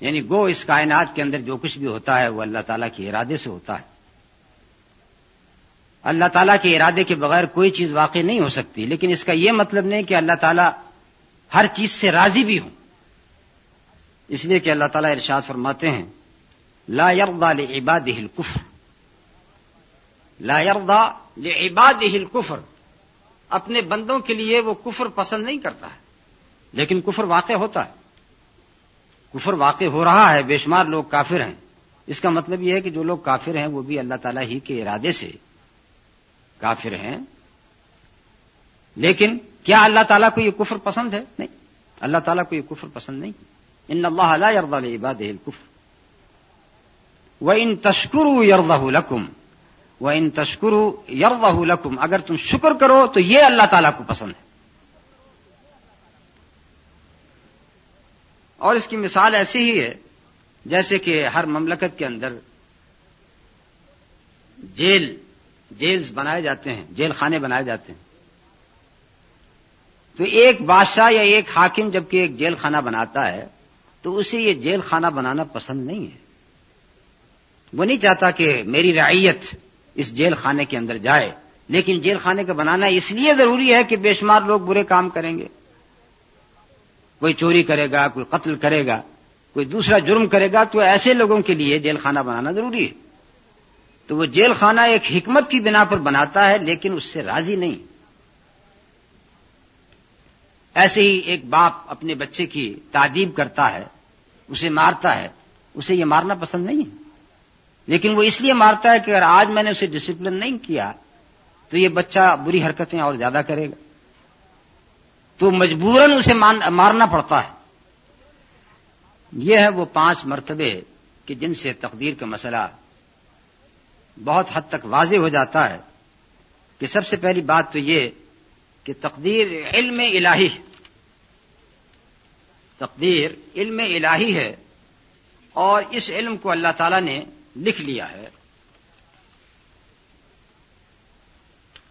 یعنی گو اس کائنات کے اندر جو کچھ بھی ہوتا ہے، وہ اللہ تعالیٰ کے ارادے سے ہوتا ہے۔ اللہ تعالیٰ کے ارادے کے بغیر کوئی چیز واقع نہیں ہو سکتی۔ لیکن اس کا یہ مطلب نہیں کہ اللہ تعالیٰ ہر چیز سے راضی بھی ہوں۔ اس لیے کہ اللہ تعالیٰ ارشاد فرماتے ہیں، لا يرضى لعباده الكفر۔ لا يرضى لعباده الكفر۔ اپنے بندوں کے لیے وہ کفر پسند نہیں کرتا ہے۔ لیکن کفر واقع ہوتا ہے۔ کفر واقع ہو رہا ہے، بے شمار لوگ کافر ہیں۔ اس کا مطلب یہ ہے کہ جو لوگ کافر ہیں، وہ بھی اللہ تعالیٰ ہی کے ارادے سے کافر ہیں۔ لیکن کیا اللہ تعالیٰ کو یہ کفر پسند ہے؟ نہیں۔ اللہ تعالیٰ کو یہ کفر پسند نہیں۔ ان اللہ علیہ یرد عباد الکفر۔ وہ ان تشکر یرد لکم۔ وہ ان تشکر یرد لکم۔ اگر تم شکر کرو تو یہ اللہ تعالیٰ کو پسند ہے۔ اور اس کی مثال ایسی ہی ہے، جیسے کہ ہر مملکت کے اندر جیل جیلز بنائے جاتے ہیں، جیل خانے بنائے جاتے ہیں۔ تو ایک بادشاہ یا ایک حاکم جبکہ ایک جیل خانہ بناتا ہے، تو اسے یہ جیل خانہ بنانا پسند نہیں ہے۔ وہ نہیں چاہتا کہ میری رعیت اس جیل خانے کے اندر جائے، لیکن جیل خانے کا بنانا اس لیے ضروری ہے کہ بے شمار لوگ برے کام کریں گے۔ کوئی چوری کرے گا، کوئی قتل کرے گا، کوئی دوسرا جرم کرے گا، تو ایسے لوگوں کے لیے جیل خانہ بنانا ضروری ہے۔ تو وہ جیل خانہ ایک حکمت کی بنا پر بناتا ہے، لیکن اس سے راضی نہیں۔ ایسے ہی ایک باپ اپنے بچے کی تعدیب کرتا ہے، اسے مارتا ہے۔ اسے یہ مارنا پسند نہیں ہے۔ لیکن وہ اس لیے مارتا ہے کہ اگر آج میں نے اسے ڈسپلن نہیں کیا، تو یہ بچہ بری حرکتیں اور زیادہ کرے گا۔ تو مجبوراً اسے مارنا پڑتا ہے۔ یہ ہے وہ پانچ مرتبے کہ جن سے تقدیر کا مسئلہ بہت حد تک واضح ہو جاتا ہے کہ سب سے پہلی بات تو یہ کہ تقدیر علم الہی تقدیر علم الہی ہے اور اس علم کو اللہ تعالی نے لکھ لیا ہے۔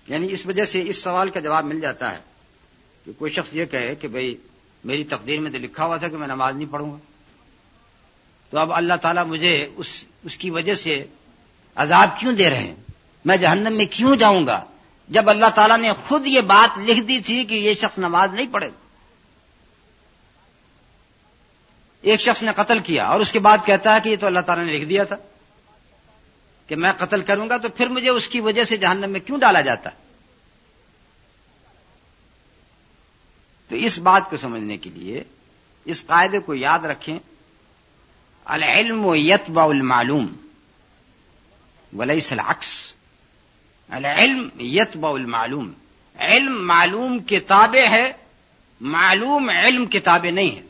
یعنی اس وجہ سے اس سوال کا جواب مل جاتا ہے کہ کوئی شخص یہ کہے کہ بھئی میری تقدیر میں تو لکھا ہوا تھا کہ میں نماز نہیں پڑھوں گا۔ تو اب اللہ تعالیٰ مجھے اس اس کی وجہ سے عذاب کیوں دے رہے ہیں؟ میں جہنم میں کیوں جاؤں گا؟ جب اللہ تعالیٰ نے خود یہ بات لکھ دی تھی کہ یہ شخص نماز نہیں پڑھے۔ ایک شخص نے قتل کیا اور اس کے بعد کہتا ہے کہ یہ تو اللہ تعالیٰ نے لکھ دیا تھا کہ میں قتل کروں گا تو پھر مجھے اس کی وجہ سے جہنم میں کیوں ڈالا جاتا؟ تو اس بات کو سمجھنے کے لیے اس قاعدے کو یاد رکھیں۔ العلم و یتبع المعلوم۔ ولیس العکس العلم یتبع المعلوم. علم معلوم کتابیں ہے، معلوم علم کتابیں نہیں ہے.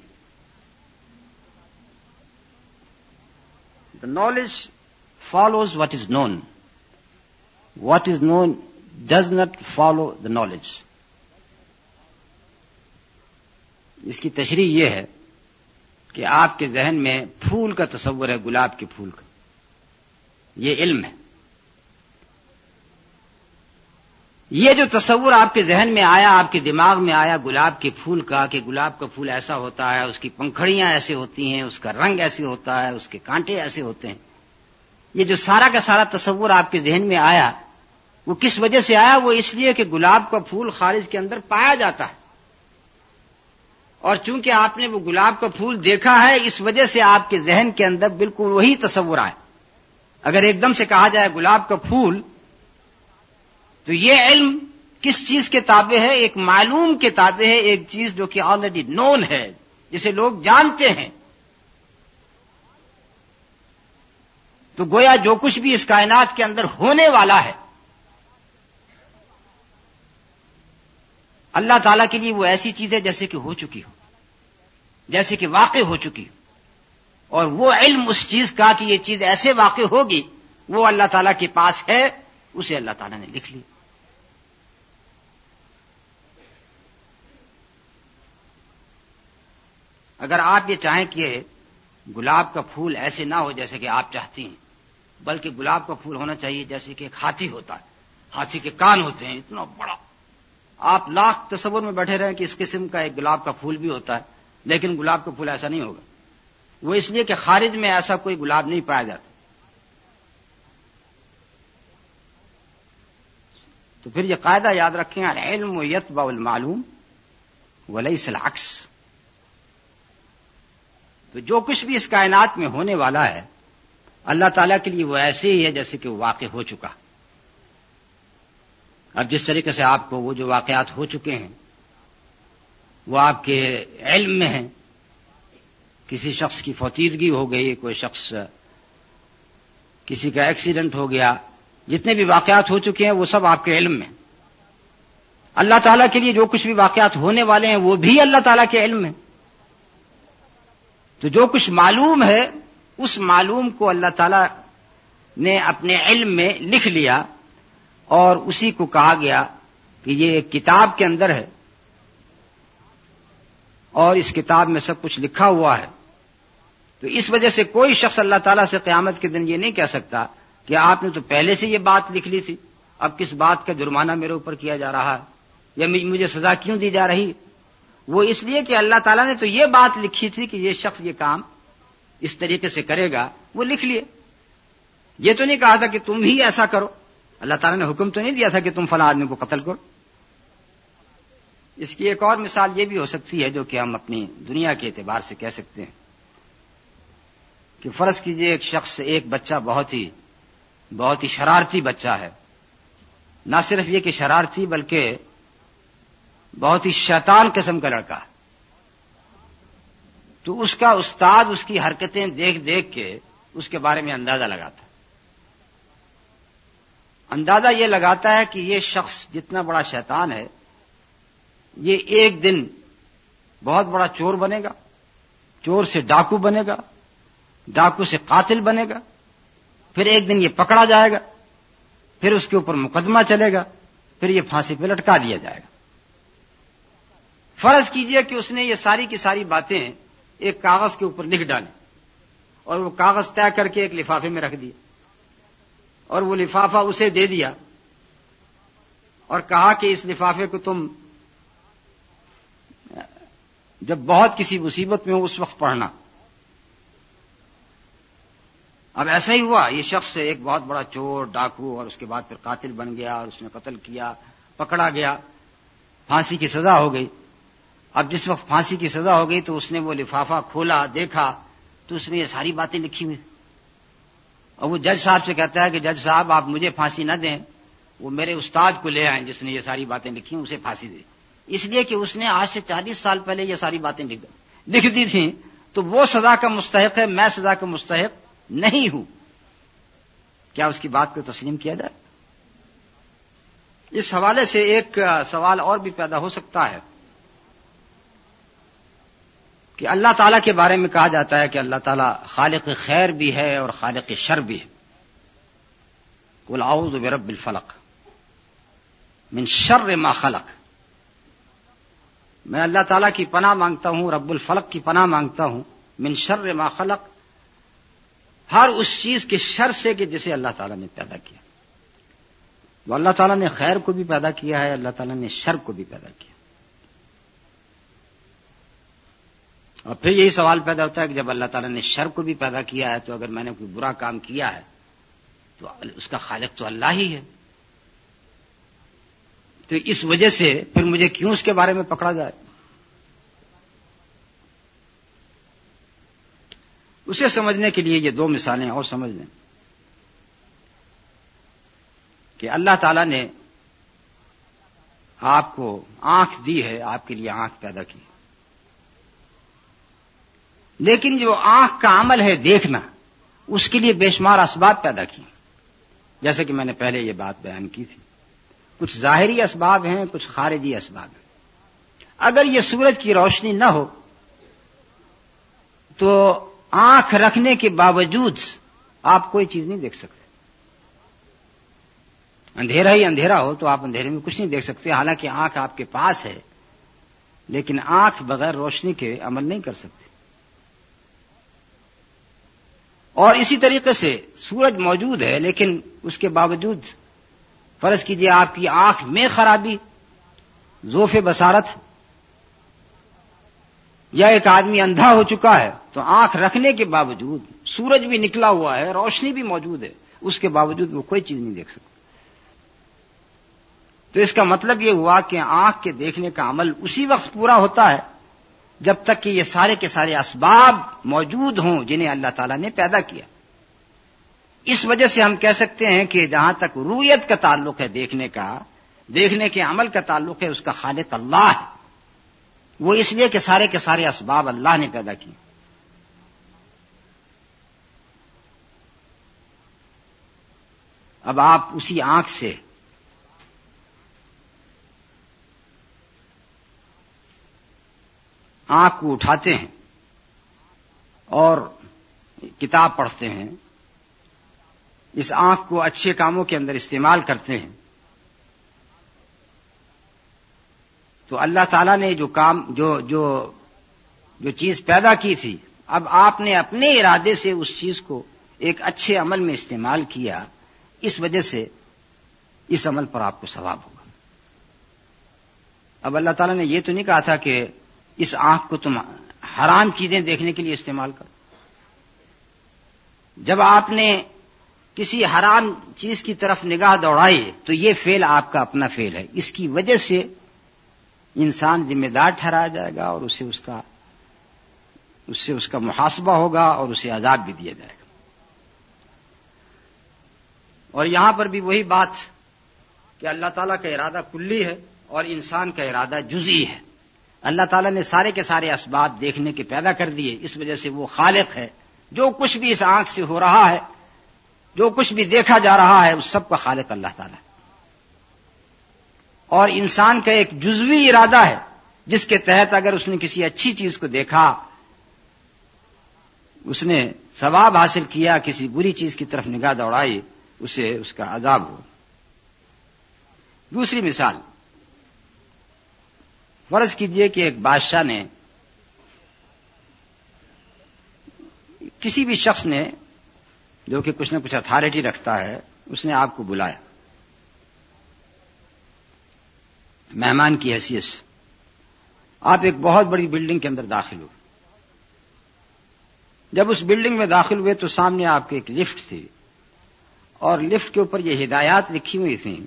The knowledge follows what is known what is known does not follow the knowledge اس کی تشریح یہ ہے کہ آپ کے ذہن میں پھول کا تصور ہے، گلاب کے پھول کا۔ یہ علم ہے۔ یہ جو تصور آپ کے ذہن میں آیا، آپ کے دماغ میں آیا، گلاب کے پھول کا کہ گلاب کا پھول ایسا ہوتا ہے، اس کی پنکھڑیاں ایسے ہوتی ہیں، اس کا رنگ ایسے ہوتا ہے، اس کے کانٹے ایسے ہوتے ہیں۔ یہ جو سارا کا سارا تصور آپ کے ذہن میں آیا، وہ کس وجہ سے آیا؟ وہ اس لیے کہ گلاب کا پھول خارج کے اندر پایا جاتا ہے۔ اور چونکہ آپ نے وہ گلاب کا پھول دیکھا ہے، اس وجہ سے آپ کے ذہن کے اندر بالکل وہی تصور آئے اگر ایک دم سے کہا جائے گلاب کا پھول، تو یہ علم کس چیز کے تابع ہے؟ ایک معلوم کے تابع ہے، ایک چیز جو کہ آلریڈی نون ہے، جسے لوگ جانتے ہیں۔ تو گویا جو کچھ بھی اس کائنات کے اندر ہونے والا ہے، اللہ تعالی کے لیے وہ ایسی چیز ہے جیسے کہ ہو چکی ہو، جیسے کہ واقع ہو چکی ہو۔ اور وہ علم اس چیز کا کہ یہ چیز ایسے واقع ہوگی، وہ اللہ تعالیٰ کے پاس ہے، اسے اللہ تعالیٰ نے لکھ لی۔ اگر آپ یہ چاہیں کہ گلاب کا پھول ایسے نہ ہو جیسے کہ آپ چاہتی ہیں، بلکہ گلاب کا پھول ہونا چاہیے جیسے کہ ایک ہاتھی ہوتا ہے، ہاتھی کے کان ہوتے ہیں، اتنا بڑا۔ آپ لاکھ تصور میں بیٹھے رہیں کہ اس قسم کا ایک گلاب کا پھول بھی ہوتا ہے، لیکن گلاب کا پھول ایسا نہیں ہوگا۔ وہ اس لیے کہ خارج میں ایسا کوئی گلاب نہیں پایا جاتا۔ تو پھر یہ قاعدہ یاد رکھیں علم و یت المعلوم ولی سلاکس تو جو کچھ بھی اس کائنات میں ہونے والا ہے، اللہ تعالیٰ کے لیے وہ ایسے ہی ہے جیسے کہ وہ واقع ہو چکا۔ اب جس طریقے سے آپ کو وہ جو واقعات ہو چکے ہیں، وہ آپ کے علم میں ہیں۔ کسی شخص کی فوتیدگی ہو گئی، کوئی شخص کسی کا ایکسیڈنٹ ہو گیا، جتنے بھی واقعات ہو چکے ہیں، وہ سب آپ کے علم میں۔ اللہ تعالیٰ کے لیے جو کچھ بھی واقعات ہونے والے ہیں، وہ بھی اللہ تعالیٰ کے علم میں۔ تو جو کچھ معلوم ہے، اس معلوم کو اللہ تعالی نے اپنے علم میں لکھ لیا اور اسی کو کہا گیا کہ یہ ایک کتاب کے اندر ہے اور اس کتاب میں سب کچھ لکھا ہوا ہے۔ تو اس وجہ سے کوئی شخص اللہ تعالیٰ سے قیامت کے دن یہ نہیں کہہ سکتا کہ آپ نے تو پہلے سے یہ بات لکھ لی تھی، اب کس بات کا جرمانہ میرے اوپر کیا جا رہا ہے؟ یا مجھے سزا کیوں دی جا رہی؟ وہ اس لیے کہ اللہ تعالیٰ نے تو یہ بات لکھی تھی کہ یہ شخص یہ کام اس طریقے سے کرے گا، وہ لکھ لیے۔ یہ تو نہیں کہا تھا کہ تم ہی ایسا کرو۔ اللہ تعالیٰ نے حکم تو نہیں دیا تھا کہ تم فلاں آدمی کو قتل کرو۔ اس کی ایک اور مثال یہ بھی ہو سکتی ہے جو کہ ہم اپنی دنیا کے اعتبار سے کہہ سکتے ہیں۔ کہ فرض کیجیے ایک شخص ایک بچہ بہت ہی بہت ہی شرارتی بچہ ہے۔ نہ صرف یہ کہ شرارتی بلکہ بہت ہی شیطان قسم کا لڑکا ہے۔ تو اس کا استاد اس کی حرکتیں دیکھ دیکھ کے اس کے بارے میں اندازہ لگاتا ہے۔ اندازہ یہ لگاتا ہے کہ یہ شخص جتنا بڑا شیطان ہے، یہ ایک دن بہت بڑا چور بنے گا، چور سے ڈاکو بنے گا ڈاکو سے قاتل بنے گا، پھر ایک دن یہ پکڑا جائے گا، پھر اس کے اوپر مقدمہ چلے گا، پھر یہ پھانسی پہ لٹکا دیا جائے گا۔ فرض کیجیے کہ اس نے یہ ساری کی ساری باتیں ایک کاغذ کے اوپر لکھ ڈالی اور وہ کاغذ طے کر کے ایک لفافے میں رکھ دیا اور وہ لفافہ اسے دے دیا اور کہا کہ اس لفافے کو تم جب بہت کسی مصیبت میں ہو اس وقت پڑھنا۔ اب ایسا ہی ہوا، یہ شخص ایک بہت بڑا چور، ڈاکو اور اس کے بعد پھر قاتل بن گیا اور اس نے قتل کیا، پکڑا گیا، پھانسی کی سزا ہو گئی۔ اب جس وقت پھانسی کی سزا ہو گئی تو اس نے وہ لفافہ کھولا، دیکھا تو اس میں یہ ساری باتیں لکھی ہوئی۔ اور وہ جج صاحب سے کہتا ہے کہ جج صاحب، آپ مجھے پھانسی نہ دیں، وہ میرے استاد کو لے آئیں جس نے یہ ساری باتیں لکھی اسے پھانسی دے۔ اس لیے کہ اس نے آج سے چالیس سال پہلے یہ ساری باتیں لکھ دی تھیں۔ تو وہ سزا کا مستحق ہے، میں سزا کا مستحق نہیں ہوں۔ کیا اس کی بات کو تسلیم کیا جائے؟ اس حوالے سے ایک سوال اور بھی پیدا ہو سکتا ہے کہ اللہ تعالیٰ کے بارے میں کہا جاتا ہے کہ اللہ تعالیٰ خالق خیر بھی ہے اور خالق شر بھی ہے۔ کل اعوذ برب الفلق، من شر ما خلق۔ میں اللہ تعالیٰ کی پناہ مانگتا ہوں، رب الفلق کی پناہ مانگتا ہوں، من شر ما خلق ہر اس چیز کے شر سے کہ جسے اللہ تعالیٰ نے پیدا کیا۔ وہ اللہ تعالیٰ نے خیر کو بھی پیدا کیا ہے، اللہ تعالیٰ نے شر کو بھی پیدا کیا۔ اور پھر یہی سوال پیدا ہوتا ہے کہ جب اللہ تعالیٰ نے شر کو بھی پیدا کیا ہے، تو اگر میں نے کوئی برا کام کیا ہے، تو اس کا خالق تو اللہ ہی ہے۔ تو اس وجہ سے پھر مجھے کیوں اس کے بارے میں پکڑا جائے؟ اسے سمجھنے کے لیے یہ دو مثالیں اور سمجھ لیں کہ اللہ تعالی نے آپ کو آنکھ دی ہے، آپ کے لیے آنکھ پیدا کی۔ لیکن جو آنکھ کا عمل ہے دیکھنا، اس کے لیے بے شمار اسباب پیدا کی۔ جیسے کہ میں نے پہلے یہ بات بیان کی تھی۔ کچھ ظاہری اسباب ہیں، کچھ خارجی اسباب ہیں۔ اگر یہ سورج کی روشنی نہ ہو، تو آنکھ رکھنے کے باوجود آپ کوئی چیز نہیں دیکھ سکتے۔ اندھیرا ہی اندھیرا ہو تو آپ اندھیرے میں کچھ نہیں دیکھ سکتے، حالانکہ آنکھ آپ کے پاس ہے، لیکن آنکھ بغیر روشنی کے عمل نہیں کر سکتے۔ اور اسی طریقے سے سورج موجود ہے، لیکن اس کے باوجود فرض کیجیے آپ کی آنکھ میں خرابی، زوف بسارت یا ایک آدمی اندھا ہو چکا ہے تو آنکھ رکھنے کے باوجود سورج بھی نکلا ہوا ہے، روشنی بھی موجود ہے، اس کے باوجود وہ کوئی چیز نہیں دیکھ سکتا۔ تو اس کا مطلب یہ ہوا کہ آنکھ کے دیکھنے کا عمل اسی وقت پورا ہوتا ہے جب تک کہ یہ سارے کے سارے اسباب موجود ہوں جنہیں اللہ تعالیٰ نے پیدا کیا۔ اس وجہ سے ہم کہہ سکتے ہیں کہ جہاں تک رویت کا تعلق ہے دیکھنے کا، دیکھنے کے عمل کا تعلق ہے، اس کا خالق اللہ ہے۔ وہ اس لیے کہ سارے کے سارے اسباب اللہ نے پیدا کیے۔ اب آپ اسی آنکھ سے آنکھ کو اٹھاتے ہیں اور کتاب پڑھتے ہیں، اس آنکھ کو اچھے کاموں کے اندر استعمال کرتے ہیں۔ تو اللہ تعالیٰ نے جو کام جو جو جو چیز پیدا کی تھی، اب آپ نے اپنے ارادے سے اس چیز کو ایک اچھے عمل میں استعمال کیا، اس وجہ سے اس عمل پر آپ کو ثواب ہوگا۔ اب اللہ تعالیٰ نے یہ تو نہیں کہا تھا کہ اس آنکھ کو تم حرام چیزیں دیکھنے کے لیے استعمال کرو۔ جب آپ نے کسی حرام چیز کی طرف نگاہ دوڑائی، تو یہ فیل آپ کا اپنا فیل ہے۔ اس کی وجہ سے انسان ذمہ دار ٹھہرایا جائے گا اور اسے اس کا اس سے اس کا محاسبہ ہوگا اور اسے عذاب بھی دیا جائے گا۔ اور یہاں پر بھی وہی بات کہ اللہ تعالیٰ کا ارادہ کلی ہے اور انسان کا ارادہ جزی ہے۔ اللہ تعالیٰ نے سارے کے سارے اسباب دیکھنے کے پیدا کر دیے، اس وجہ سے وہ خالق ہے۔ جو کچھ بھی اس آنکھ سے ہو رہا ہے، جو کچھ بھی دیکھا جا رہا ہے، اس سب کا خالق اللہ تعالیٰ اور انسان کا ایک جزوی ارادہ ہے، جس کے تحت اگر اس نے کسی اچھی چیز کو دیکھا، اس نے ثواب حاصل کیا، کسی بری چیز کی طرف نگاہ دوڑائی، اسے اس کا عذاب ہو۔ دوسری مثال، فرض کیجیے کہ ایک بادشاہ نے کسی بھی شخص نے، جو کہ کچھ نہ کچھ اتھارٹی رکھتا ہے، اس نے آپ کو بلایا۔ مہمان کی حیثیت سے۔ آپ ایک بہت بڑی بلڈنگ کے اندر داخل ہوئے۔ جب اس بلڈنگ میں داخل ہوئے تو سامنے آپ کے ایک لفٹ تھی۔ اور لفٹ کے اوپر یہ ہدایات لکھی ہوئی تھیں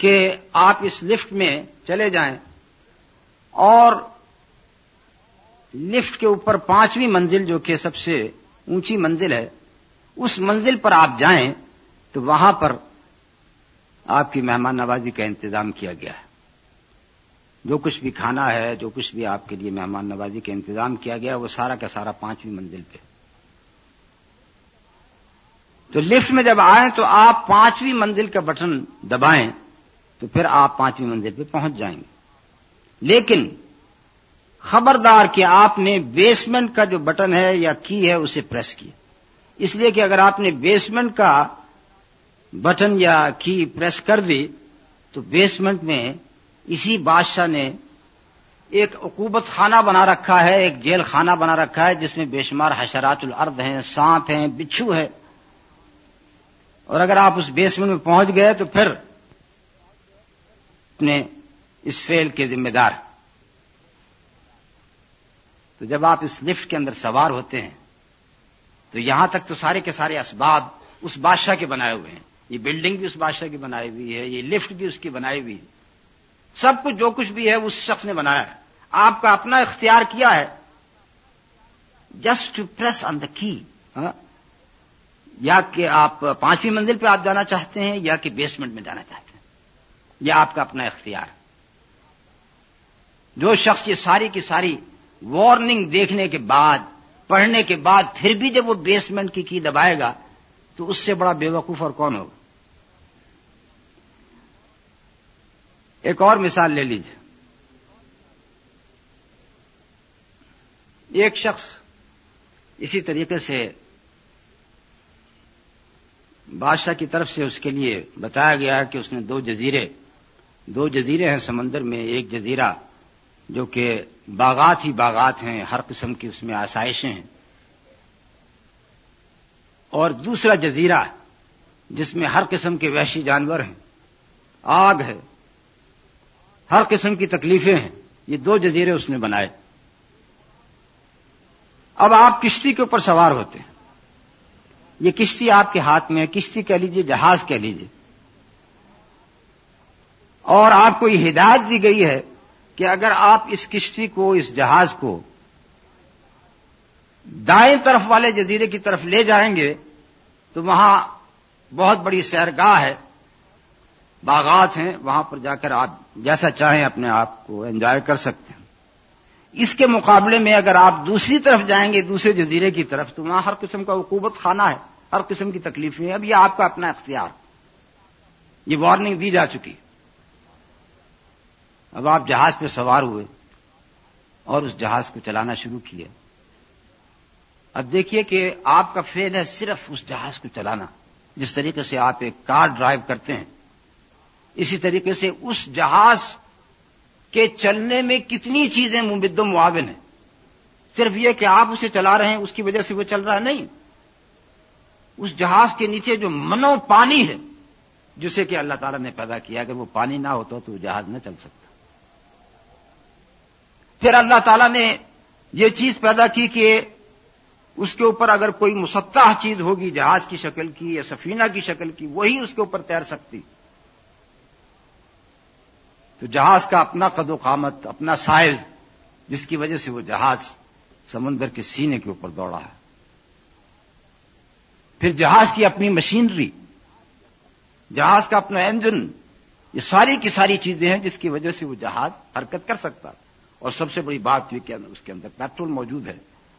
کہ آپ اس لفٹ میں چلے جائیں۔ اور لفٹ کے اوپر پانچویں منزل جو کہ سب سے اونچی منزل ہے، اس منزل پر آپ جائیں تو وہاں پر آپ کی مہمان نوازی کا انتظام کیا گیا ہے۔ جو کچھ بھی کھانا ہے، جو کچھ بھی آپ کے لیے مہمان نوازی کا انتظام کیا گیا، وہ سارا کا سارا پانچویں منزل پہ۔ تو لفٹ میں جب آئیں تو آپ پانچویں منزل کا بٹن دبائیں تو پھر آپ پانچویں منزل پہ پہنچ جائیں گے۔ لیکن خبردار کہ آپ نے بیسمنٹ کا جو بٹن ہے یا کی ہے، اسے پریس کیا۔ اس لیے کہ اگر آپ نے بیسمنٹ کا بٹن یا کی پریس کر دی تو بیسمنٹ میں اسی بادشاہ نے ایک عقوبت خانہ بنا رکھا ہے، ایک جیل خانہ بنا رکھا ہے، جس میں بے شمار حشرات الارض ہیں، سانپ ہیں، بچھو ہے اور اگر آپ اس بیسمنٹ میں پہنچ گئے تو پھر اپنے اس فیل کے ذمہ دار۔ تو جب آپ اس لفٹ کے اندر سوار ہوتے ہیں، تو یہاں تک تو سارے کے سارے اسباب اس بادشاہ کے بنائے ہوئے ہیں۔ یہ بلڈنگ بھی اس بادشاہ کی بنائی ہوئی ہے، یہ لفٹ بھی اس کی بنائی ہوئی ہے۔ سب کچھ جو کچھ بھی ہے اس شخص نے بنایا ہے۔ آپ کا اپنا اختیار کیا ہے؟ Just to press on the key یا کہ آپ پانچویں منزل پہ آپ جانا چاہتے ہیں، یا کہ بیسمنٹ میں جانا چاہتے ہیں۔ یہ آپ کا اپنا اختیار۔ جو شخص یہ ساری کی ساری وارننگ دیکھنے کے بعد، پڑھنے کے بعد پھر بھی جب وہ بیسمنٹ کی کی دبائے گا، تو اس سے بڑا بے وقوف اور کون ہوگا؟ ایک اور مثال لے لیجیے ایک شخص اسی طریقے سے بادشاہ کی طرف سے اس کے لیے بتایا گیا کہ اس نے دو جزیرے دو جزیرے ہیں سمندر میں، ایک جزیرہ جو کہ باغات ہی باغات ہیں، ہر قسم کی اس میں آسائشیں ہیں۔ اور دوسرا جزیرہ جس میں ہر قسم کے وحشی جانور ہیں، آگ ہے ہر قسم کی تکلیفیں ہیں۔ یہ دو جزیرے اس نے بنائے۔ اب آپ کشتی کے اوپر سوار ہوتے ہیں۔ یہ کشتی آپ کے ہاتھ میں ہے۔ کشتی کہہ لیجیے جہاز کہہ لیجیے اور آپ کو یہ ہدایت دی گئی ہے کہ اگر آپ اس کشتی کو، اس جہاز کو دائیں طرف والے جزیرے کی طرف لے جائیں گے، تو وہاں بہت بڑی سیرگاہ ہے، باغات ہیں۔ وہاں پر جا کر آپ جیسا چاہیں اپنے آپ کو انجوائے کر سکتے ہیں۔ اس کے مقابلے میں اگر آپ دوسری طرف جائیں گے، دوسرے جزیرے کی طرف، تو وہاں ہر قسم کا حکومت خانہ ہے، ہر قسم کی تکلیفیں اب یہ آپ کا اپنا اختیار۔ یہ وارننگ دی جا چکی۔ اب آپ جہاز پہ سوار ہوئے اور اس جہاز کو چلانا شروع کیے۔ اب دیکھیے کہ آپ کا فیل ہے صرف اس جہاز کو چلانا۔ جس طریقے سے آپ ایک کار ڈرائیو کرتے ہیں اسی طریقے سے اس جہاز کے چلنے میں کتنی چیزیں مبد معاون ہیں۔ صرف یہ کہ آپ اسے چلا رہے ہیں، اس کی وجہ سے وہ چل رہا ہے نہیں۔ اس جہاز کے نیچے جو منو پانی ہے، جسے کہ اللہ تعالیٰ نے پیدا کیا، اگر وہ پانی نہ ہوتا تو وہ جہاز نہ چل سکتا۔ پھر اللہ تعالیٰ نے یہ چیز پیدا کی کہ اس کے اوپر اگر کوئی مسطح چیز ہوگی جہاز کی شکل کی یا سفینہ کی شکل کی، وہی اس کے اوپر تیر سکتی۔ تو جہاز کا اپنا قد و قامت، اپنا سائز، جس کی وجہ سے وہ جہاز سمندر کے سینے کے اوپر دوڑا ہے۔ پھر جہاز کی اپنی مشینری، جہاز کا اپنا انجن، یہ ساری کی ساری چیزیں ہیں جس کی وجہ سے وہ جہاز حرکت کر سکتا اور سب سے بڑی بات یہ کہ اس کے اندر پیٹرول موجود ہے۔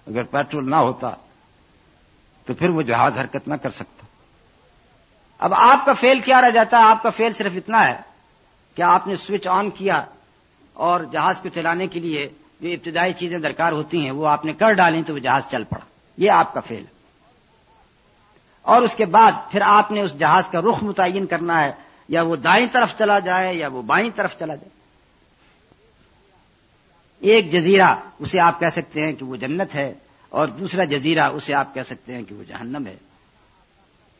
اگر پیٹرول نہ ہوتا تو پھر وہ جہاز حرکت نہ کر سکتا۔ اب آپ کا فیل کیا رہ جاتا ہے؟ آپ کا فیل صرف اتنا ہے کہ آپ نے سوئچ آن کیا اور جہاز کو چلانے کے لیے جو ابتدائی چیزیں درکار ہوتی ہیں وہ آپ نے کر ڈالیں تو وہ جہاز چل پڑا۔ یہ آپ کا فیل اور اس کے بعد پھر آپ نے اس جہاز کا رخ متعین کرنا ہے، یا وہ دائیں طرف چلا جائے یا وہ بائیں طرف چلا جائے۔ ایک جزیرہ اسے آپ کہہ سکتے ہیں کہ وہ جنت ہے اور دوسرا جزیرہ اسے آپ کہہ سکتے ہیں کہ وہ جہنم ہے۔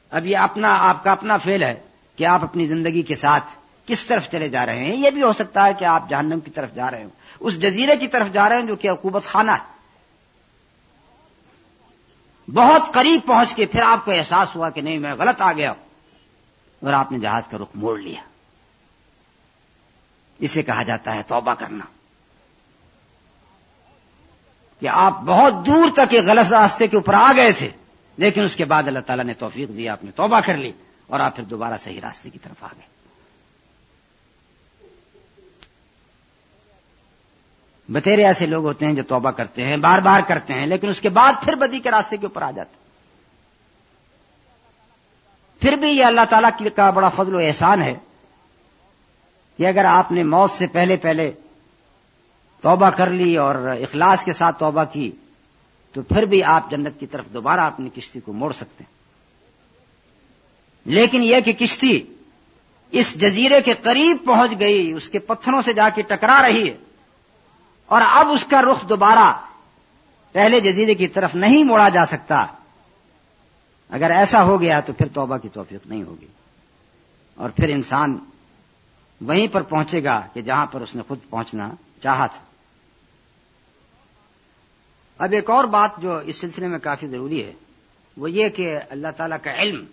اب یہ اپنا، آپ کا اپنا فیل ہے کہ آپ اپنی زندگی کے ساتھ کس طرف چلے جا رہے ہیں؟ یہ بھی ہو سکتا ہے کہ آپ جہنم کی طرف جا رہے ہوں۔ اس جزیرے کی طرف جا رہے ہیں جو کہ حکومت خانہ ہے۔ بہت قریب پہنچ کے پھر آپ کو احساس ہوا کہ نہیں، میں غلط آ گیا اور آپ نے جہاز کا رخ موڑ لیا۔ اسے کہا جاتا ہے توبہ کرنا۔ کہ آپ بہت دور تک ایک غلط راستے کے اوپر آ گئے تھے، لیکن اس کے بعد اللہ تعالیٰ نے توفیق دیا آپ نے توبہ کر لی اور آپ پھر دوبارہ صحیح راستے کی طرف آ گئے۔ بتیرے ایسے لوگ ہوتے ہیں جو توبہ کرتے ہیں، بار بار کرتے ہیں، لیکن اس کے بعد پھر بدی کے راستے کے اوپر آ جاتے پھر بھی یہ اللہ تعالیٰ کا بڑا فضل و احسان ہے کہ اگر آپ نے موت سے پہلے پہلے توبہ کر لی اور اخلاص کے ساتھ توبہ کی، تو پھر بھی آپ جنت کی طرف دوبارہ اپنی کشتی کو موڑ سکتے ہیں۔ لیکن یہ کہ کشتی اس جزیرے کے قریب پہنچ گئی، اس کے پتھروں سے جا کے ٹکرا رہی ہے اور اب اس کا رخ دوبارہ پہلے جزیرے کی طرف نہیں موڑا جا سکتا۔ اگر ایسا ہو گیا تو پھر توبہ کی توفیق نہیں ہوگی۔ اور پھر انسان وہیں پر پہنچے گا کہ جہاں پر اس نے خود پہنچنا چاہا تھا۔ اب ایک اور بات جو اس سلسلے میں کافی ضروری ہے، وہ یہ کہ اللہ تعالیٰ کا علم،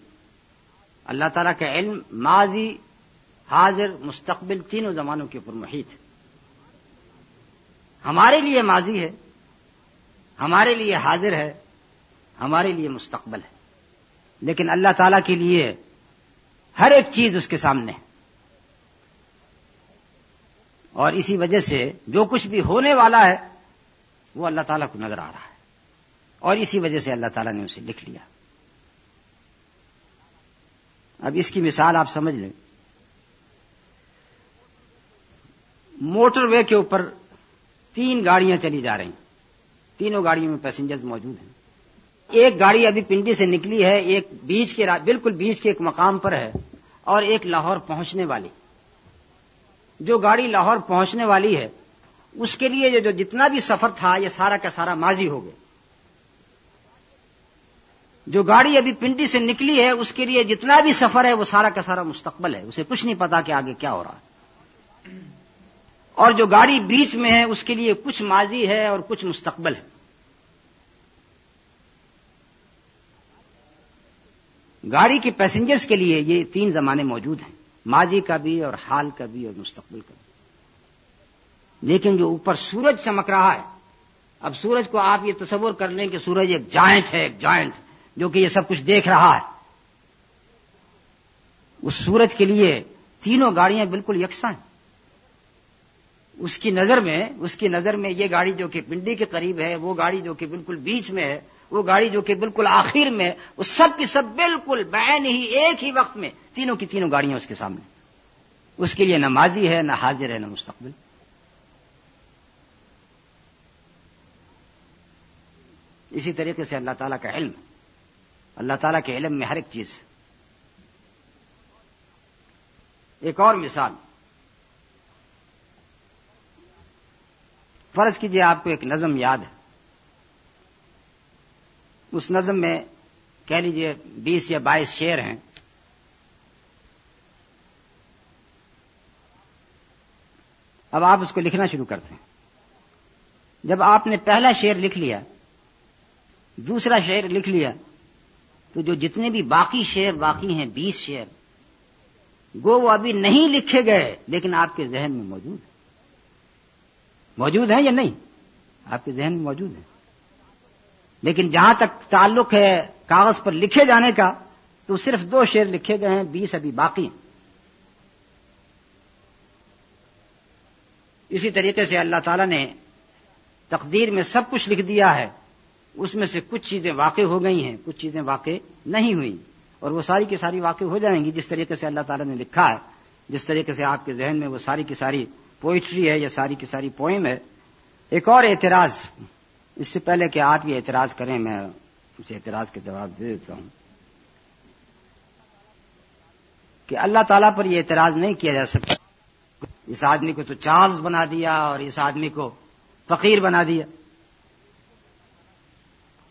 اللہ تعالیٰ کا علم ماضی، حاضر، مستقبل تینوں زمانوں کے اوپر محیط ہے۔ ہمارے لیے ماضی ہے، ہمارے لیے حاضر ہے، ہمارے لیے مستقبل ہے۔ لیکن اللہ تعالی کے لیے ہر ایک چیز اس کے سامنے ہے۔ اور اسی وجہ سے جو کچھ بھی ہونے والا ہے، وہ اللہ تعالیٰ کو نظر آ رہا ہے۔ اور اسی وجہ سے اللہ تعالیٰ نے اسے لکھ لیا۔ اب اس کی مثال آپ سمجھ لیں۔ موٹر وے کے اوپر تین گاڑیاں چلی جا رہی تینوں گاڑیوں میں پیسنجر موجود ہیں۔ ایک گاڑی ابھی پنڈی سے نکلی ہے، ایک بیچ کے بالکل بیچ کے ایک مقام پر ہے اور ایک لاہور پہنچنے والی۔ جو گاڑی لاہور پہنچنے والی ہے، اس کے لیے جو جتنا بھی سفر تھا، یہ سارا کا سارا ماضی ہو گیا۔ جو گاڑی ابھی پنڈی سے نکلی ہے، اس کے لیے جتنا بھی سفر ہے، وہ سارا کا سارا مستقبل ہے۔ اسے کچھ نہیں پتا کہ آگے کیا ہو رہا ہے۔ اور جو گاڑی بیچ میں ہے، اس کے لیے کچھ ماضی ہے اور کچھ مستقبل ہے۔ گاڑی کے پیسنجرز کے لیے یہ تین زمانے موجود ہیں۔ ماضی کا بھی اور حال کا بھی اور مستقبل کا بھی۔ لیکن جو اوپر سورج چمک رہا ہے، اب سورج کو آپ یہ تصور کر لیں کہ سورج ایک جائنٹ ہے، ایک جائنٹ جو کہ یہ سب کچھ دیکھ رہا ہے۔ اس سورج کے لیے تینوں گاڑیاں بالکل یکساں ہیں۔ اس کی نظر میں، اس کی نظر میں یہ گاڑی جو کہ پنڈی کے قریب ہے، وہ گاڑی جو کہ بالکل بیچ میں ہے، وہ گاڑی جو کہ بالکل آخر میں، وہ سب کی سب بالکل بین ہی ایک ہی وقت میں تینوں کی تینوں گاڑیاں اس کے سامنے۔ اس کے لیے نہ ماضی ہے، نہ حاضر ہے، نہ مستقبل۔ اسی طریقے سے اللہ تعالیٰ کا علم، اللہ تعالیٰ کے علم میں ہر ایک چیز۔ ایک اور مثال۔ فرض کیجیے آپ کو ایک نظم یاد ہے۔ اس نظم میں کہہ لیجیے بیس یا بائیس شعر ہیں۔ اب آپ اس کو لکھنا شروع کرتے ہیں۔ جب آپ نے پہلا شعر لکھ لیا، دوسرا شعر لکھ لیا، تو جو جتنے بھی باقی شعر باقی ہیں، بیس شعر گو وہ ابھی نہیں لکھے گئے، لیکن آپ کے ذہن میں موجود ہیں۔ موجود ہیں یا نہیں؟ آپ کے ذہن میں موجود ہیں لیکن جہاں تک تعلق ہے کاغذ پر لکھے جانے کا، تو صرف دو شعر لکھے گئے ہیں، بیس ابھی باقی ہیں۔ اسی طریقے سے اللہ تعالیٰ نے تقدیر میں سب کچھ لکھ دیا ہے۔ اس میں سے کچھ چیزیں واقع ہو گئی ہیں، کچھ چیزیں واقع نہیں ہوئی۔ اور وہ ساری کی ساری واقع ہو جائیں گی جس طریقے سے اللہ تعالیٰ نے لکھا ہے۔ جس طریقے سے آپ کے ذہن میں وہ ساری کی ساری پوئٹری ہے یا ساری کی ساری پوئم ہے، ایک اور اعتراض۔ اس سے پہلے کہ آپ یہ اعتراض کریں، میں اس اعتراض کے جواب دے دیتا ہوں۔ کہ اللہ تعالیٰ پر یہ اعتراض نہیں کیا جا سکتا۔ اس آدمی کو تو چارلز بنا دیا اور اس آدمی کو فقیر بنا دیا۔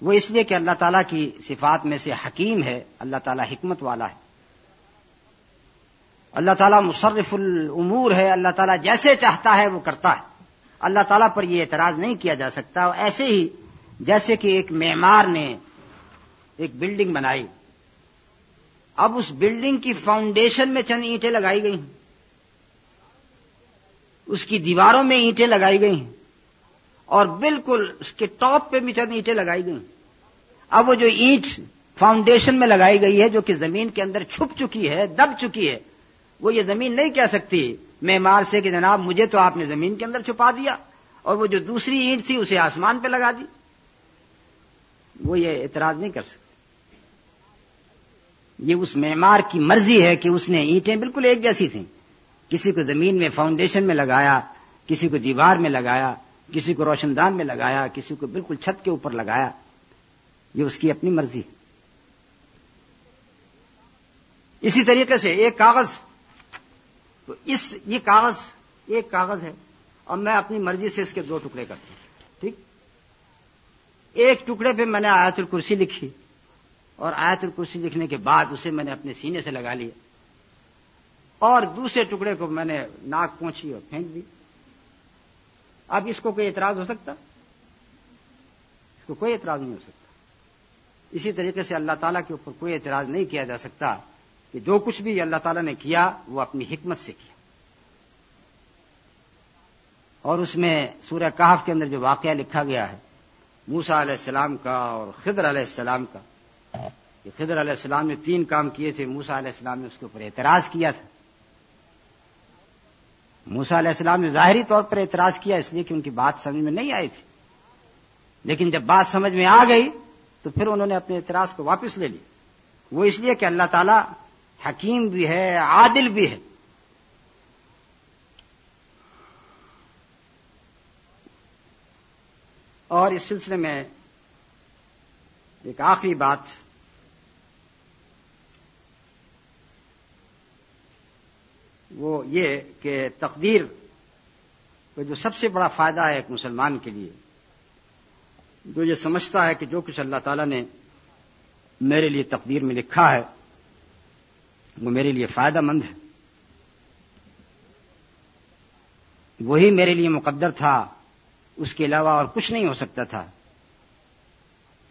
وہ اس لیے کہ اللہ تعالیٰ کی صفات میں سے حکیم ہے، اللہ تعالیٰ حکمت والا ہے۔ اللہ تعالیٰ مصرف الامور ہے، اللہ تعالیٰ جیسے چاہتا ہے وہ کرتا ہے۔ اللہ تعالیٰ پر یہ اعتراض نہیں کیا جا سکتا۔ اور ایسے ہی جیسے کہ ایک معمار نے ایک بلڈنگ بنائی۔ اب اس بلڈنگ کی فاؤنڈیشن میں چند اینٹیں لگائی گئی ہیں۔ اس کی دیواروں میں اینٹیں لگائی گئی ہیں۔ اور بالکل اس کے ٹاپ پہ بھی چند اینٹیں لگائی گئی اب وہ جو اینٹ فاؤنڈیشن میں لگائی گئی ہے، جو کہ زمین کے اندر چھپ چکی ہے، دب چکی ہے وہ یہ زمین نہیں کہہ سکتی معمار سے کہ جناب مجھے تو آپ نے زمین کے اندر چھپا دیا اور وہ جو دوسری اینٹ تھی اسے آسمان پہ لگا دی۔ وہ یہ اعتراض نہیں کر سکتے یہ اس معمار کی مرضی ہے کہ اس نے اینٹیں بالکل ایک جیسی تھیں۔ کسی کو زمین میں فاؤنڈیشن میں لگایا، کسی کو دیوار میں لگایا، کسی کو روشن دان میں لگایا، کسی کو بالکل چھت کے اوپر لگایا۔ یہ اس کی اپنی مرضی اسی طریقے سے ایک کاغذ تو اس یہ کاغذ ایک کاغذ ہے اور میں اپنی مرضی سے اس کے دو ٹکڑے کرتا ہوں، ٹھیک؟ ایک ٹکڑے پہ میں نے آیت الکرسی لکھی اور آیت الکرسی لکھنے کے بعد اسے میں نے اپنے سینے سے لگا لیا اور دوسرے ٹکڑے کو میں نے ناک پہنچی اور پھینک دی۔ اب اس کو کوئی اعتراض ہو سکتا؟ اس کو کوئی اعتراض نہیں ہو سکتا۔ اسی طریقے سے اللہ تعالیٰ کے اوپر کوئی اعتراض نہیں کیا جا سکتا۔ کہ جو کچھ بھی اللہ تعالیٰ نے کیا وہ اپنی حکمت سے کیا۔ اور اس میں سورہ کہف کے اندر جو واقعہ لکھا گیا ہے موسا علیہ السلام کا اور خضر علیہ السلام کا۔ کہ خضر علیہ السلام نے تین کام کیے تھے موسا علیہ السلام نے اس کے اوپر اعتراض کیا تھا۔ موسا علیہ السلام نے ظاہری طور پر اعتراض کیا، اس لیے کہ ان کی بات سمجھ میں نہیں آئی تھی۔ لیکن جب بات سمجھ میں آ گئی تو پھر انہوں نے اپنے اعتراض کو واپس لے لی وہ اس لیے کہ اللہ تعالیٰ حکیم بھی ہے، عادل بھی ہے۔ اور اس سلسلے میں ایک آخری بات، وہ یہ کہ تقدیر کا جو سب سے بڑا فائدہ ہے ایک مسلمان کے لیے، جو یہ سمجھتا ہے کہ جو کچھ اللہ تعالیٰ نے میرے لیے تقدیر میں لکھا ہے وہ میرے لیے فائدہ مند ہے۔ وہی میرے لیے مقدر تھا، اس کے علاوہ اور کچھ نہیں ہو سکتا تھا۔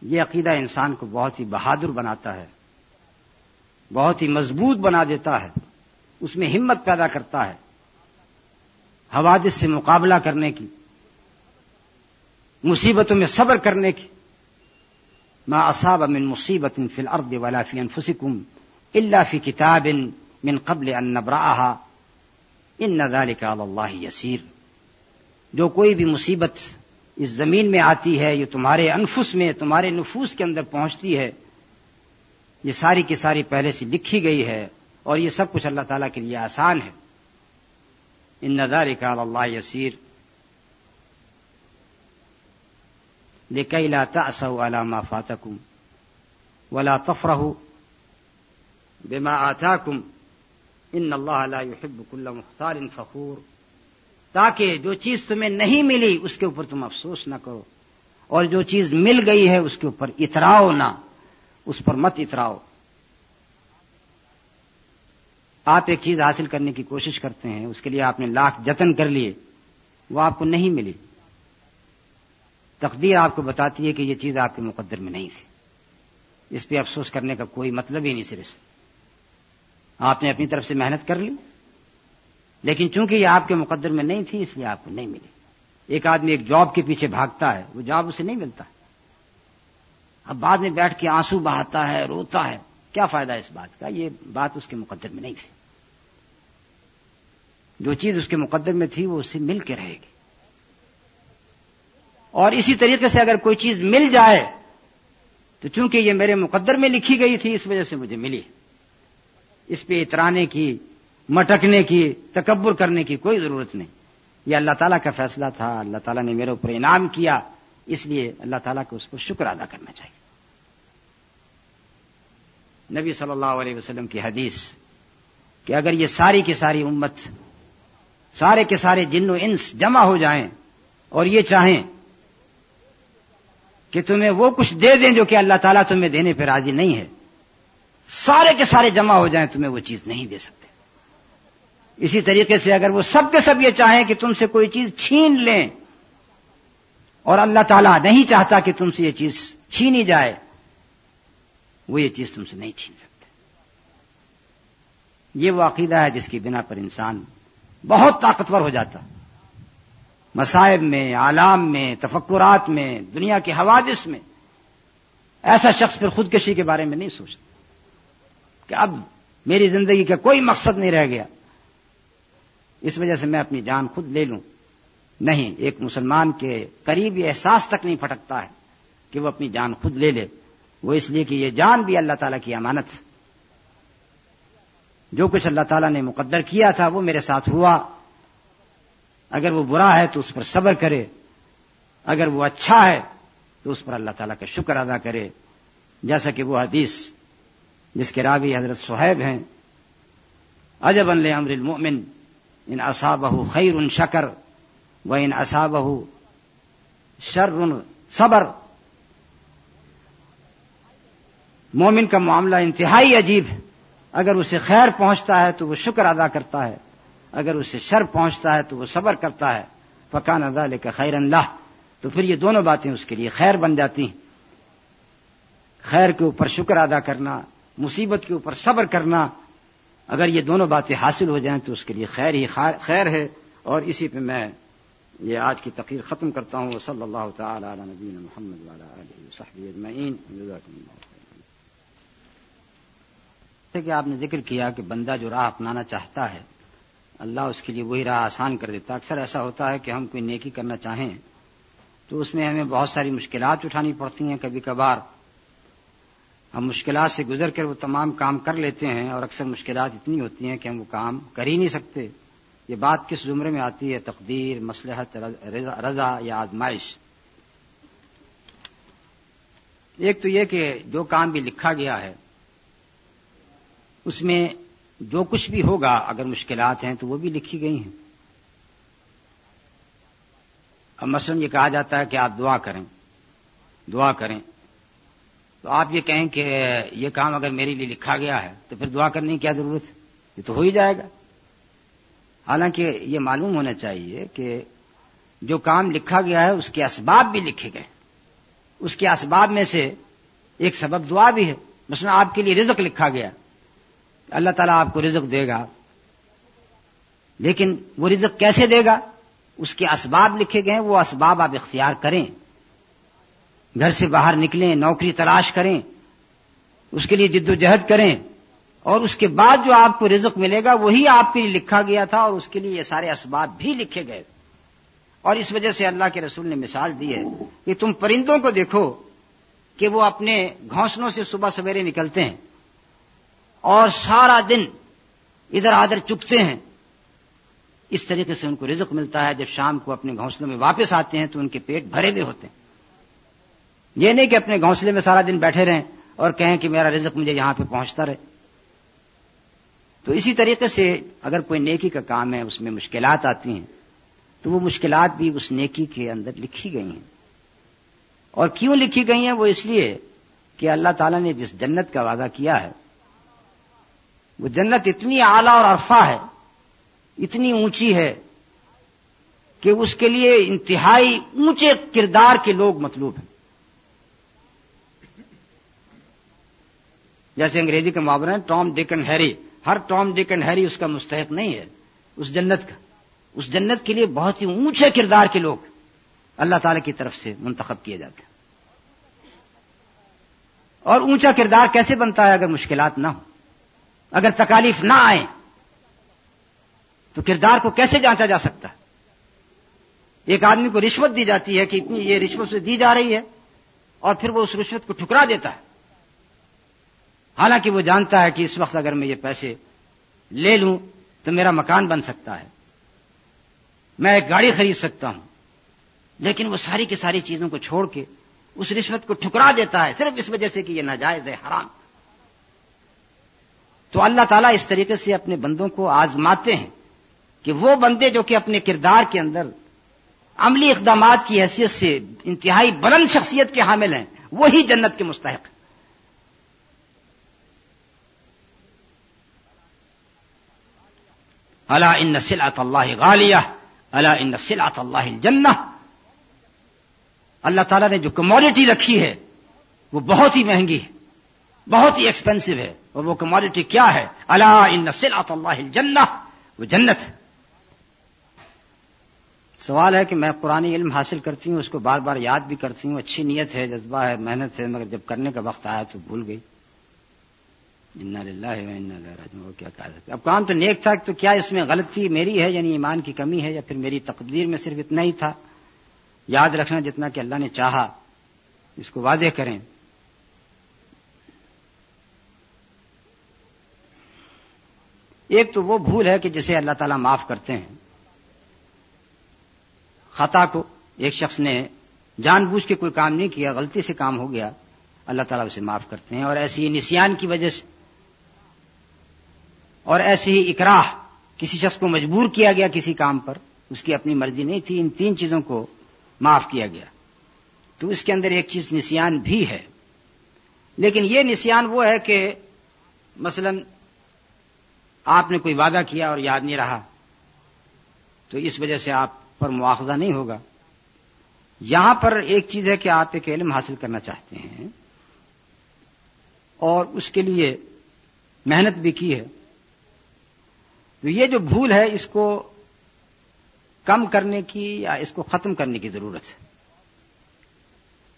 یہ عقیدہ انسان کو بہت ہی بہادر بناتا ہے، بہت ہی مضبوط بنا دیتا ہے، اس میں ہمت پیدا کرتا ہے، حوادث سے مقابلہ کرنے کی، مصیبتوں میں صبر کرنے کی۔ ما اصاب من مصیبت فی الارض ولا فی انفسکم الا فی کتاب من قبل ان نبرأها. ان ذلك على الله يسير. جو کوئی بھی مصیبت اس زمین میں آتی ہے، یہ تمہارے انفس میں، تمہارے نفوس کے اندر پہنچتی ہے، یہ ساری کی ساری پہلے سے لکھی گئی ہے اور یہ سب کچھ اللہ تعالیٰ کے لیے آسان ہے۔ ان نظار کا اللہ یسیر لکئی لا تأسوا على ما فاتكم ولا تفرحوا بما آتاكم ان اللہ لا يحب كل مختار فخور تاکہ جو چیز تمہیں نہیں ملی اس کے اوپر تم افسوس نہ کرو اور جو چیز مل گئی ہے اس کے اوپر اتراؤ نہ، اس پر مت اتراؤ۔ آپ ایک چیز حاصل کرنے کی کوشش کرتے ہیں، اس کے لیے آپ نے لاکھ جتن کر لیے، وہ آپ کو نہیں ملی۔ تقدیر آپ کو بتاتی ہے کہ یہ چیز آپ کے مقدر میں نہیں تھی۔ اس پہ افسوس کرنے کا کوئی مطلب ہی نہیں صرف۔ آپ نے اپنی طرف سے محنت کر لی۔ لیکن چونکہ یہ آپ کے مقدر میں نہیں تھی، اس لیے آپ کو نہیں ملی۔ ایک آدمی ایک جاب کے پیچھے بھاگتا ہے، وہ جاب اسے نہیں ملتا۔ اب بعد میں بیٹھ کے آنسو بہاتا ہے، روتا ہے۔ کیا فائدہ اس بات کا؟ یہ بات اس کے مقدر میں نہیں تھی۔ جو چیز اس کے مقدر میں تھی، وہ اسے مل کے رہے گی۔ اور اسی طریقے سے اگر کوئی چیز مل جائے، تو چونکہ یہ میرے مقدر میں لکھی گئی تھی، اس وجہ سے مجھے ملی۔ اس پہ اترانے کی، مٹکنے کی، تکبر کرنے کی کوئی ضرورت نہیں۔ یہ اللہ تعالیٰ کا فیصلہ تھا، اللہ تعالیٰ نے میرے اوپر انعام کیا، اس لیے اللہ تعالیٰ کو اس پر شکر ادا کرنا چاہیے۔ نبی صلی اللہ علیہ وسلم کی حدیث کہ اگر یہ ساری کی ساری امت، سارے کے سارے جن و انس جمع ہو جائیں اور یہ چاہیں کہ تمہیں وہ کچھ دے دیں جو کہ اللہ تعالیٰ تمہیں دینے پہ راضی نہیں ہے۔ سارے کے سارے جمع ہو جائیں تمہیں وہ چیز نہیں دے سکتے۔ اسی طریقے سے اگر وہ سب کے سب یہ چاہیں کہ تم سے کوئی چیز چھین لیں اور اللہ تعالیٰ نہیں چاہتا کہ تم سے یہ چیز چھینی جائے، وہ یہ چیز تم سے نہیں چھین سکتے۔ یہ وہ عقیدہ ہے جس کی بنا پر انسان بہت طاقتور ہو جاتا۔ مصائب میں عالام میں، تفکرات میں، دنیا کے حوادث میں، ایسا شخص پھر خودکشی کے بارے میں نہیں سوچتا۔ کہ اب میری زندگی کا کوئی مقصد نہیں رہ گیا۔ اس وجہ سے میں اپنی جان خود لے لوں۔ نہیں، ایک مسلمان کے قریب یہ احساس تک نہیں پھٹکتا ہے کہ وہ اپنی جان خود لے لے۔ وہ اس لیے کہ یہ جان بھی اللہ تعالیٰ کی امانت۔ جو کچھ اللہ تعالیٰ نے مقدر کیا تھا وہ میرے ساتھ ہوا۔ اگر وہ برا ہے تو اس پر صبر کرے۔ اگر وہ اچھا ہے تو اس پر اللہ تعالیٰ کا شکر ادا کرے۔ جیسا کہ وہ حدیث جس کے راوی حضرت صہیب ہیں عجب امر المؤمن، ان اصابہ خیر ان شکر، و ان اصابہ شر صبر۔ مومن کا معاملہ انتہائی عجیب ہے۔ اگر اسے خیر پہنچتا ہے تو وہ شکر ادا کرتا ہے، اگر اسے شر پہنچتا ہے تو وہ صبر کرتا ہے۔ فقان ادا لے کر خیر اللہ تو پھر یہ دونوں باتیں اس کے لیے خیر بن جاتی ہیں۔ خیر کے اوپر شکر ادا کرنا مصیبت کے اوپر صبر کرنا، اگر یہ دونوں باتیں حاصل ہو جائیں تو اس کے لیے خیر ہی خیر ہے۔ اور اسی پہ میں یہ آج کی تقریر ختم کرتا ہوں۔ صلی اللہ تعالی علی نبی محمد اجمعین۔ کہ آپ نے ذکر کیا کہ بندہ جو راہ اپنانا چاہتا ہے، اللہ اس کے لیے وہی راہ آسان کر دیتا اکثر ایسا ہوتا ہے کہ ہم کوئی نیکی کرنا چاہیں تو اس میں ہمیں بہت ساری مشکلات اٹھانی پڑتی ہیں۔ کبھی کبھار ہم مشکلات سے گزر کر وہ تمام کام کر لیتے ہیں اور اکثر مشکلات اتنی ہوتی ہیں کہ ہم وہ کام کر ہی نہیں سکتے۔ یہ بات کس زمرے میں آتی ہے؟ تقدیر مسلحت رضا یا آزمائش؟ ایک تو یہ کہ جو کام بھی لکھا گیا ہے، اس میں جو کچھ بھی ہوگا، اگر مشکلات ہیں تو وہ بھی لکھی گئی ہیں۔ اب مثلاً یہ کہا جاتا ہے کہ آپ دعا کریں دعا کریں۔ تو آپ یہ کہیں کہ یہ کام اگر میرے لیے لکھا گیا ہے تو پھر دعا کرنے کی کیا ضرورت ہے؟ یہ تو ہو ہی جائے گا۔ حالانکہ یہ معلوم ہونا چاہیے کہ جو کام لکھا گیا ہے اس کے اسباب بھی لکھے گئے۔ اس کے اسباب میں سے ایک سبب دعا بھی ہے۔ مثلا آپ کے لیے رزق لکھا گیا۔ اللہ تعالیٰ آپ کو رزق دے گا۔ لیکن وہ رزق کیسے دے گا؟ اس کے اسباب لکھے گئے وہ اسباب آپ اختیار کریں۔ گھر سے باہر نکلیں، نوکری تلاش کریں، اس کے لیے جد و جہد کریں، اور اس کے بعد جو آپ کو رزق ملے گا، وہی آپ کے لیے لکھا گیا تھا، اور اس کے لیے یہ سارے اسباب بھی لکھے گئے۔ اور اس وجہ سے اللہ کے رسول نے مثال دی ہے کہ تم پرندوں کو دیکھو کہ وہ اپنے گھونسلوں سے صبح سویرے نکلتے ہیں، اور سارا دن ادھر آدھر چکتے ہیں۔ اس طریقے سے ان کو رزق ملتا ہے، جب شام کو اپنے گھونسلوں میں واپس آتے ہیں تو ان کے پیٹ بھرے ہوئے ہوتے ہیں۔ یہ نہیں کہ اپنے گھونسلے میں سارا دن بیٹھے رہیں اور کہیں کہ میرا رزق مجھے یہاں پہ پہنچتا رہے۔ تو اسی طریقے سے اگر کوئی نیکی کا کام ہے، اس میں مشکلات آتی ہیں، تو وہ مشکلات بھی اس نیکی کے اندر لکھی گئی ہیں۔ اور کیوں لکھی گئی ہیں؟ وہ اس لیے کہ اللہ تعالیٰ نے جس جنت کا وعدہ کیا ہے، وہ جنت اتنی اعلی اور عرفہ ہے، اتنی اونچی ہے کہ اس کے لیے انتہائی اونچے کردار کے لوگ مطلوب ہیں۔ جیسے انگریزی کا محاورہ ہے ٹام، ڈیک اینڈ ہیری۔ ہر ٹام، ڈیک اینڈ ہیری اس کا مستحق نہیں ہے، اس جنت کا۔ اس جنت کے لیے بہت ہی اونچے کردار کے لوگ اللہ تعالی کی طرف سے منتخب کیے جاتے ہیں۔ اور اونچا کردار کیسے بنتا ہے اگر مشکلات نہ ہو اگر تکالیف نہ آئے، تو کردار کو کیسے جانچا جا سکتا ہے؟ ایک آدمی کو رشوت دی جاتی ہے کہ اتنی یہ رشوت سے دی جا رہی ہے اور پھر وہ اس رشوت کو ٹھکرا دیتا ہے۔ حالانکہ وہ جانتا ہے کہ اس وقت اگر میں یہ پیسے لے لوں تو میرا مکان بن سکتا ہے۔ میں ایک گاڑی خرید سکتا ہوں، لیکن وہ ساری کی ساری چیزوں کو چھوڑ کے اس رشوت کو ٹھکرا دیتا ہے صرف اس وجہ سے کہ یہ ناجائز ہے، حرام۔ تو اللہ تعالیٰ اس طریقے سے اپنے بندوں کو آزماتے ہیں کہ وہ بندے جو کہ اپنے کردار کے اندر عملی اقدامات کی حیثیت سے انتہائی بلند شخصیت کے حامل ہیں، وہی جنت کے مستحق۔ اللہ ان سلعت اللہ غالیہ اللہ ان سلعت اللہ جنہ اللہ تعالیٰ نے جو کموڈٹی رکھی ہے، وہ بہت ہی مہنگی ہے، بہت ہی ایکسپینسو ہے، اور وہ کموڈٹی کیا ہے؟ اللہ ان سلعت اللہ جنہ وہ جنت سوال ہے کہ میں قرآن علم حاصل کرتی ہوں، اس کو بار بار یاد بھی کرتی ہوں، اچھی نیت ہے، جذبہ ہے، محنت ہے، مگر جب کرنے کا وقت آیا تو بھول گئی۔ وہ کیا کہا سکتے اب کام تو نیک تھا، تو کیا اس میں غلطی میری ہے یعنی ایمان کی کمی ہے یا پھر میری تقدیر میں صرف اتنا ہی تھا؟ یاد رکھنا جتنا کہ اللہ نے چاہا۔ اس کو واضح کریں۔ ایک تو وہ بھول ہے کہ جسے اللہ تعالیٰ معاف کرتے ہیں۔ خطا کو ایک شخص نے جان بوجھ کے کوئی کام نہیں کیا، غلطی سے کام ہو گیا، اللہ تعالیٰ اسے معاف کرتے ہیں۔ اور ایسی نسیان کی وجہ سے اور ایسی ہی اکراہ کسی شخص کو مجبور کیا گیا کسی کام پر، اس کی اپنی مرضی نہیں تھی، ان تین چیزوں کو معاف کیا گیا۔ تو اس کے اندر ایک چیز نسیان بھی ہے۔ لیکن یہ نسیان وہ ہے کہ مثلا آپ نے کوئی وعدہ کیا اور یاد نہیں رہا، تو اس وجہ سے آپ پر مواخذہ نہیں ہوگا۔ یہاں پر ایک چیز ہے کہ آپ ایک علم حاصل کرنا چاہتے ہیں اور اس کے لیے محنت بھی کی ہے۔ تو یہ جو بھول ہے، اس کو کم کرنے کی یا اس کو ختم کرنے کی ضرورت ہے۔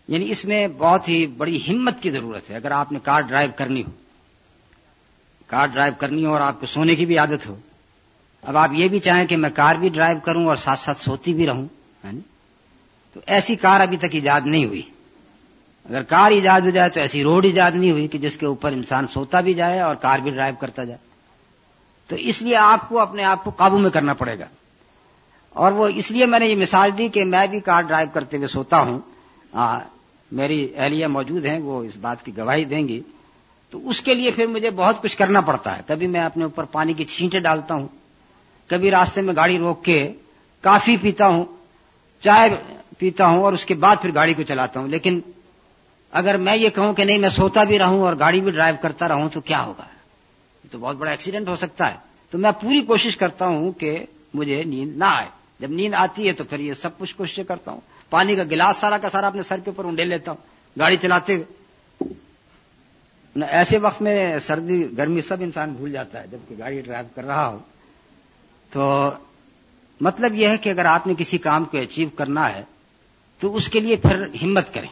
یعنی اس میں بہت ہی بڑی ہمت کی ضرورت ہے۔ اگر آپ نے کار ڈرائیو کرنی ہو، کار ڈرائیو کرنی ہو اور آپ کو سونے کی بھی عادت ہو، اب آپ یہ بھی چاہیں کہ میں کار بھی ڈرائیو کروں اور ساتھ ساتھ سوتی بھی رہوں تو ایسی کار ابھی تک ایجاد نہیں ہوئی۔ اگر کار ایجاد ہو جائے تو ایسی روڈ ایجاد نہیں ہوئی کہ جس کے اوپر انسان سوتا بھی جائے اور کار بھی ڈرائیو کرتا جائے۔ تو اس لیے آپ کو اپنے آپ کو قابو میں کرنا پڑے گا۔ اور وہ اس لیے میں نے یہ مثال دی کہ میں بھی کار ڈرائیو کرتے ہوئے سوتا ہوں۔ آ, میری اہلیہ موجود ہیں وہ اس بات کی گواہی دیں گی۔ تو اس کے لیے پھر مجھے بہت کچھ کرنا پڑتا ہے۔ کبھی میں اپنے اوپر پانی کی چھینٹیں ڈالتا ہوں۔ کبھی راستے میں گاڑی روک کے کافی پیتا ہوں چائے پیتا ہوں اور اس کے بعد پھر گاڑی کو چلاتا ہوں۔ لیکن اگر میں یہ کہوں کہ نہیں میں سوتا بھی رہوں اور گاڑی بھی ڈرائیو کرتا رہوں تو کیا ہوگا؟ تو بہت بڑا ایکسیڈنٹ ہو سکتا ہے۔ تو میں پوری کوشش کرتا ہوں کہ مجھے نیند نہ آئے۔ جب نیند آتی ہے تو پھر یہ سب کچھ کوشش کرتا ہوں۔ پانی کا گلاس سارا کا سارا اپنے سر کے اوپر انڈے لیتا ہوں، گاڑی چلاتے ہوئے۔ ایسے وقت میں سردی، گرمی سب انسان بھول جاتا ہے، جبکہ گاڑی ڈرائیو کر رہا ہو تو مطلب یہ ہے کہ اگر آپ نے کسی کام کو اچیو کرنا ہے، تو اس کے لیے پھر ہمت کریں۔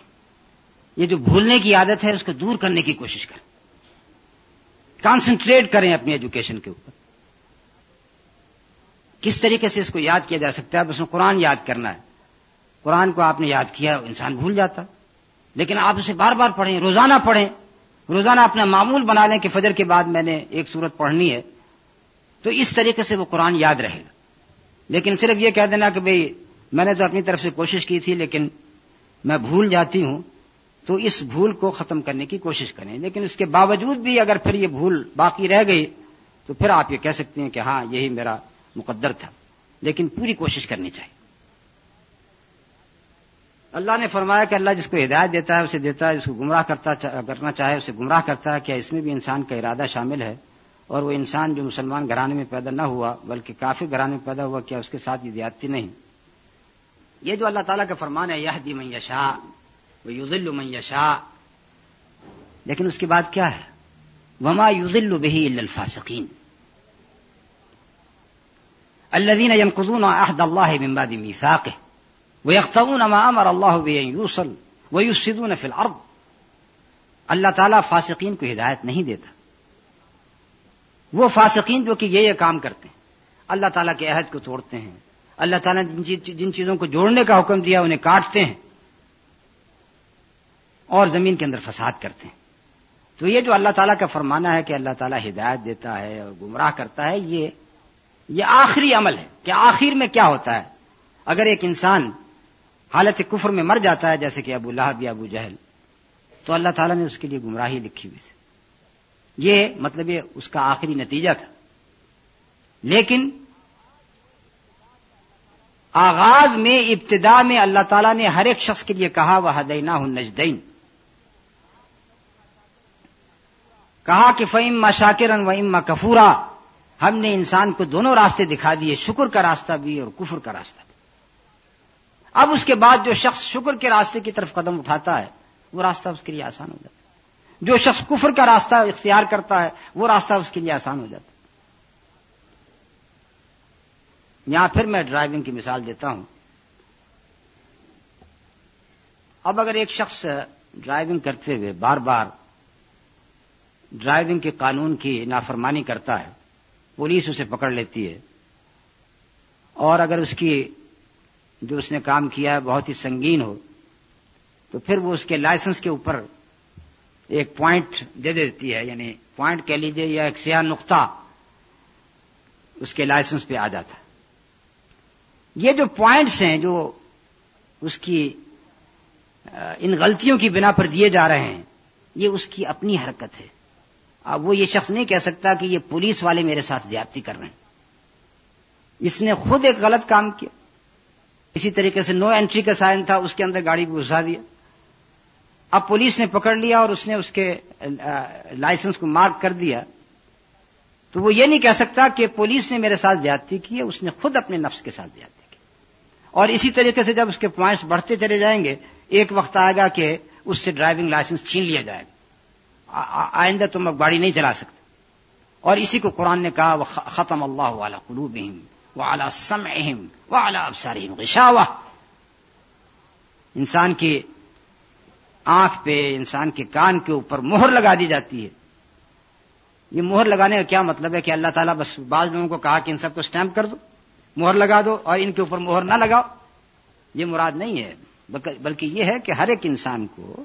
یہ جو بھولنے کی عادت ہے، اس کو دور کرنے کی کوشش کریں۔ کانسنٹریٹ کریں اپنی ایجوکیشن کے اوپر۔ کس طریقے سے اس کو یاد کیا جا سکتا ہے؟ اس میں قرآن یاد کرنا ہے۔ قرآن کو آپ نے یاد کیا، انسان بھول جاتا۔ لیکن آپ اسے بار بار پڑھیں، روزانہ پڑھیں۔ روزانہ اپنا معمول بنا لیں کہ فجر کے بعد میں نے ایک صورت پڑھنی ہے۔ تو اس طریقے سے وہ قرآن یاد رہے گا۔ لیکن صرف یہ کہہ دینا کہ بھئی میں نے تو اپنی طرف سے کوشش کی تھی، لیکن میں بھول جاتی ہوں۔ تو اس بھول کو ختم کرنے کی کوشش کریں۔ لیکن اس کے باوجود بھی اگر پھر یہ بھول باقی رہ گئی، تو پھر آپ یہ کہہ سکتے ہیں کہ ہاں یہی میرا مقدر تھا۔ لیکن پوری کوشش کرنی چاہیے۔ اللہ نے فرمایا کہ اللہ جس کو ہدایت دیتا ہے، اسے دیتا ہے، جس کو گمراہ کرتا کرنا چاہے، اسے گمراہ کرتا ہے کیا اس میں بھی انسان کا ارادہ شامل ہے۔ اور وہ انسان جو مسلمان گھرانے میں پیدا نہ ہوا، بلکہ کافی گھرانے میں پیدا ہوا، کیا اس کے ساتھ یہ زیادتی نہیں؟ یہ جو اللہ تعالیٰ کا فرمان ہے یہ دی میشا وہ یوزل میشا لیکن اس کے بعد کیا ہے؟ وما یوزل بہی الفاسقین الذين ينقضون عهد الله من بعد ميثاقه ويقطعون ما امر الله به ان يوصل ويفسدون في الارض اللہ تعالیٰ فاسقین کو ہدایت نہیں دیتا۔ وہ فاسقین جو کہ یہ یہ کام کرتے ہیں۔ اللہ تعالیٰ کے عہد کو توڑتے ہیں۔ اللہ تعالیٰ نے جن چیزوں کو جوڑنے کا حکم دیا انہیں کاٹتے ہیں۔ اور زمین کے اندر فساد کرتے ہیں۔ تو یہ جو اللہ تعالیٰ کا فرمانا ہے کہ اللہ تعالیٰ ہدایت دیتا ہے اور گمراہ کرتا ہے، یہ یہ آخری عمل ہے کہ آخر میں کیا ہوتا ہے۔ اگر ایک انسان حالت کفر میں مر جاتا ہے، جیسے کہ ابو لہب یا ابو جہل، تو اللہ تعالیٰ نے اس کے لیے گمراہی لکھی ہوئی تھی۔ یہ مطلب یہ اس کا آخری نتیجہ تھا۔ لیکن آغاز میں، ابتدا میں اللہ تعالیٰ نے ہر ایک شخص کے لیے کہا وہ ہدینا ہوں نجدین کہا کہ فعم شاکرن و اما کفورا ہم نے انسان کو دونوں راستے دکھا دیے، شکر کا راستہ بھی اور کفر کا راستہ بھی۔ اب اس کے بعد جو شخص شکر کے راستے کی طرف قدم اٹھاتا ہے، وہ راستہ اس کے لیے آسان ہو جاتا ہے۔ جو شخص کفر کا راستہ اختیار کرتا ہے، وہ راستہ اس کے لیے آسان ہو جاتا ہے۔ یہاں پھر میں ڈرائیونگ کی مثال دیتا ہوں۔ اب اگر ایک شخص ڈرائیونگ کرتے ہوئے بار بار ڈرائیونگ کے قانون کی نافرمانی کرتا ہے، پولیس اسے پکڑ لیتی ہے۔ اور اگر اس کی، جو اس نے کام کیا ہے، بہت ہی سنگین ہو، تو پھر وہ اس کے لائسنس کے اوپر ایک پوائنٹ دے دیتی ہے یعنی پوائنٹ کہہ لیجیے یا ایک سیاہ نقطہ اس کے لائسنس پہ آ جاتا ہے۔ یہ جو پوائنٹس ہیں، جو اس کی ان غلطیوں کی بنا پر دیے جا رہے ہیں، یہ اس کی اپنی حرکت ہے۔ اب وہ یہ شخص نہیں کہہ سکتا کہ یہ پولیس والے میرے ساتھ زیادتی کر رہے ہیں۔ اس نے خود ایک غلط کام کیا۔ اسی طریقے سے نو انٹری کا سائن تھا، اس کے اندر گاڑی کو گھسا دیا۔ اب پولیس نے پکڑ لیا اور اس نے اس کے لائسنس کو مارک کر دیا۔ تو وہ یہ نہیں کہہ سکتا کہ پولیس نے میرے ساتھ زیادتی کی ہے، اس نے خود اپنے نفس کے ساتھ زیادتی کی۔ اور اسی طریقے سے جب اس کے پوائنٹس بڑھتے چلے جائیں گے، ایک وقت آئے گا کہ اس سے ڈرائیونگ لائسنس چھین لیا جائے گا۔ آئندہ تم گاڑی نہیں چلا سکتے اور اسی کو قرآن نے کہا وہ ختم اللہ والا قلوب وہ اعلیٰ سم اہم وہ اعلیٰ غشاوہ۔ انسان کی آنکھ پہ، انسان کے کان کے اوپر مہر لگا دی جاتی ہے۔ یہ مہر لگانے کا کیا مطلب ہے کہ اللہ تعالیٰ بس بعض لوگوں کو کہا کہ ان سب کو اسٹیمپ کر دو، مہر لگا دو اور ان کے اوپر مہر نہ لگاؤ۔ یہ مراد نہیں ہے بلکہ یہ ہے کہ ہر ایک انسان کو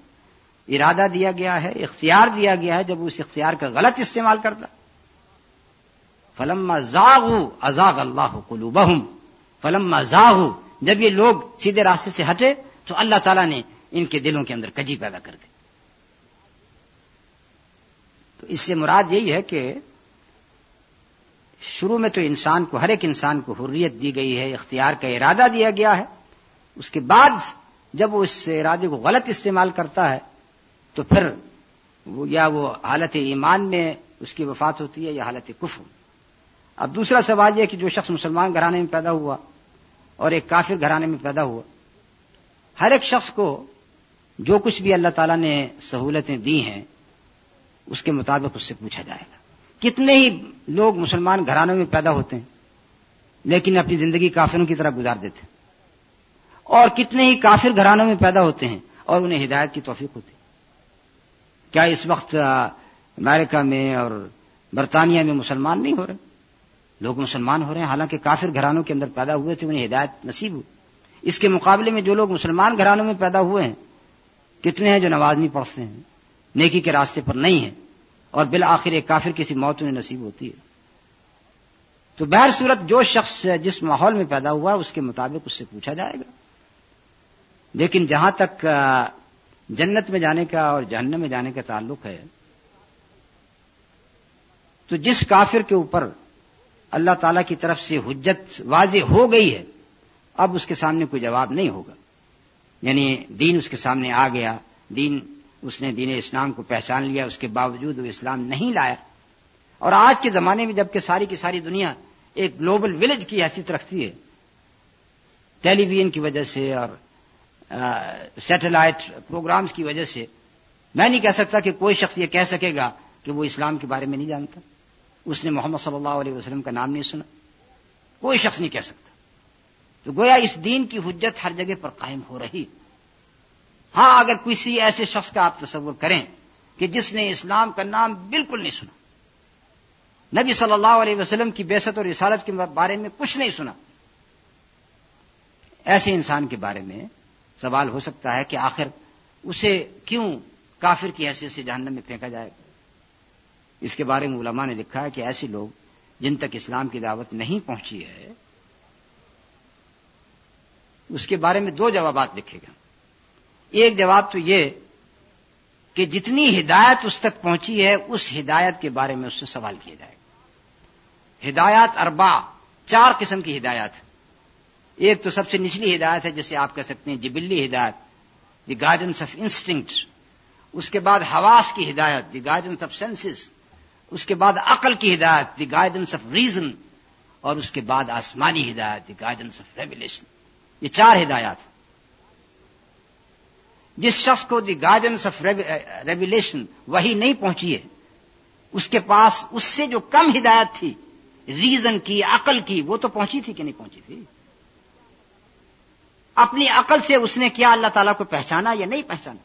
ارادہ دیا گیا ہے، اختیار دیا گیا ہے جب اس اختیار کا غلط استعمال کرتا۔ فلم زاغ ازاغ اللہ قلوبہم فلم زاغ جب یہ لوگ سیدھے راستے سے ہٹے تو اللہ تعالیٰ نے ان کے دلوں کے اندر کجی پیدا کر دی۔ تو اس سے مراد یہی ہے کہ شروع میں تو انسان کو، ہر ایک انسان کو حریت دی گئی ہے، اختیار کا ارادہ دیا گیا ہے۔ اس کے بعد جب وہ اس ارادے کو غلط استعمال کرتا ہے تو پھر وہ یا وہ حالت ایمان میں اس کی وفات ہوتی ہے یا حالت کفر۔ اب دوسرا سوال یہ کہ جو شخص مسلمان گھرانے میں پیدا ہوا اور ایک کافر گھرانے میں پیدا ہوا، ہر ایک شخص کو جو کچھ بھی اللہ تعالیٰ نے سہولتیں دی ہیں، اس کے مطابق اس سے پوچھا جائے گا۔ کتنے ہی لوگ مسلمان گھرانوں میں پیدا ہوتے ہیں، لیکن اپنی زندگی کافروں کی طرح گزار دیتے ہیں۔ اور کتنے ہی کافر گھرانوں میں پیدا ہوتے ہیں اور انہیں ہدایت کی توفیق ہوتی ہے۔ کیا اس وقت امریکہ میں اور برطانیہ میں مسلمان نہیں ہو رہے؟ لوگ مسلمان ہو رہے ہیں، حالانکہ کافر گھرانوں کے اندر پیدا ہوئے تھے، انہیں ہدایت نصیب ہوئی۔ اس کے مقابلے میں جو لوگ مسلمان گھرانوں میں پیدا ہوئے ہیں، کتنے ہیں جو نواز نہیں پڑھتے ہیں؟ نیکی کے راستے پر نہیں ہیں، اور بالآخر ایک کافر کسی موت انہیں نصیب ہوتی ہے۔ تو بہر صورت جو شخص جس ماحول میں پیدا ہوا اس کے مطابق اس سے پوچھا جائے گا۔ لیکن جہاں تک جنت میں جانے کا اور جہنم میں جانے کا تعلق ہے، تو جس کافر کے اوپر اللہ تعالی کی طرف سے حجت واضح ہو گئی ہے، اب اس کے سامنے کوئی جواب نہیں ہوگا۔ یعنی دین اس کے سامنے آ گیا، دین اس نے دین اسلام کو پہچان لیا، اس کے باوجود وہ اسلام نہیں لایا۔ اور آج کے زمانے میں جبکہ ساری کی ساری دنیا ایک گلوبل ولیج کی حیثیت رکھتی ہے، ٹیلی ویژن کی وجہ سے اور سیٹلائٹ پروگرامز کی وجہ سے میں نہیں کہہ سکتا کہ کوئی شخص یہ کہہ سکے گا کہ وہ اسلام کے بارے میں نہیں جانتا۔ اس نے محمد صلی اللہ علیہ وسلم کا نام نہیں سنا۔ کوئی شخص نہیں کہہ سکتا۔ تو گویا اس دین کی حجت ہر جگہ پر قائم ہو رہی۔ ہاں اگر کسی ایسے شخص کا آپ تصور کریں کہ جس نے اسلام کا نام بالکل نہیں سنا، نبی صلی اللہ علیہ وسلم کی بیست اور رسالت کے بارے میں کچھ نہیں سنا، ایسے انسان کے بارے میں سوال ہو سکتا ہے کہ آخر اسے کیوں کافر کی حیثیت سے جہنم میں پھینکا جائے؟ گا اس کے بارے میں علماء نے لکھا ہے کہ ایسے لوگ جن تک اسلام کی دعوت نہیں پہنچی ہے، اس کے بارے میں دو جوابات لکھے گئے۔ ایک جواب تو یہ کہ جتنی ہدایت اس تک پہنچی ہے، اس ہدایت کے بارے میں اس سے سوال کیا جائے۔ گا ہدایات اربا چار قسم کی ہدایات ایک تو سب سے نچلی ہدایت ہے جسے آپ کہہ سکتے ہیں جی جبلی ہدایت، دی گائیڈنس آف انسٹنکٹ اس کے بعد حواس کی ہدایت، دی گائیڈنس آف سینسز اس کے بعد عقل کی ہدایت، دی گائیڈنس آف ریزن اور اس کے بعد آسمانی ہدایت، دی گائیڈنس آف ریولیشن یہ چار ہدایات جس شخص کو دی گائیڈنس آف ریولیشن وہی نہیں پہنچی ہے، اس کے پاس اس سے جو کم ہدایت تھی ریزن کی، عقل کی، وہ تو پہنچی تھی کہ نہیں پہنچی تھی؟ اپنی عقل سے اس نے کیا اللہ تعالیٰ کو پہچانا یا نہیں پہچانا؟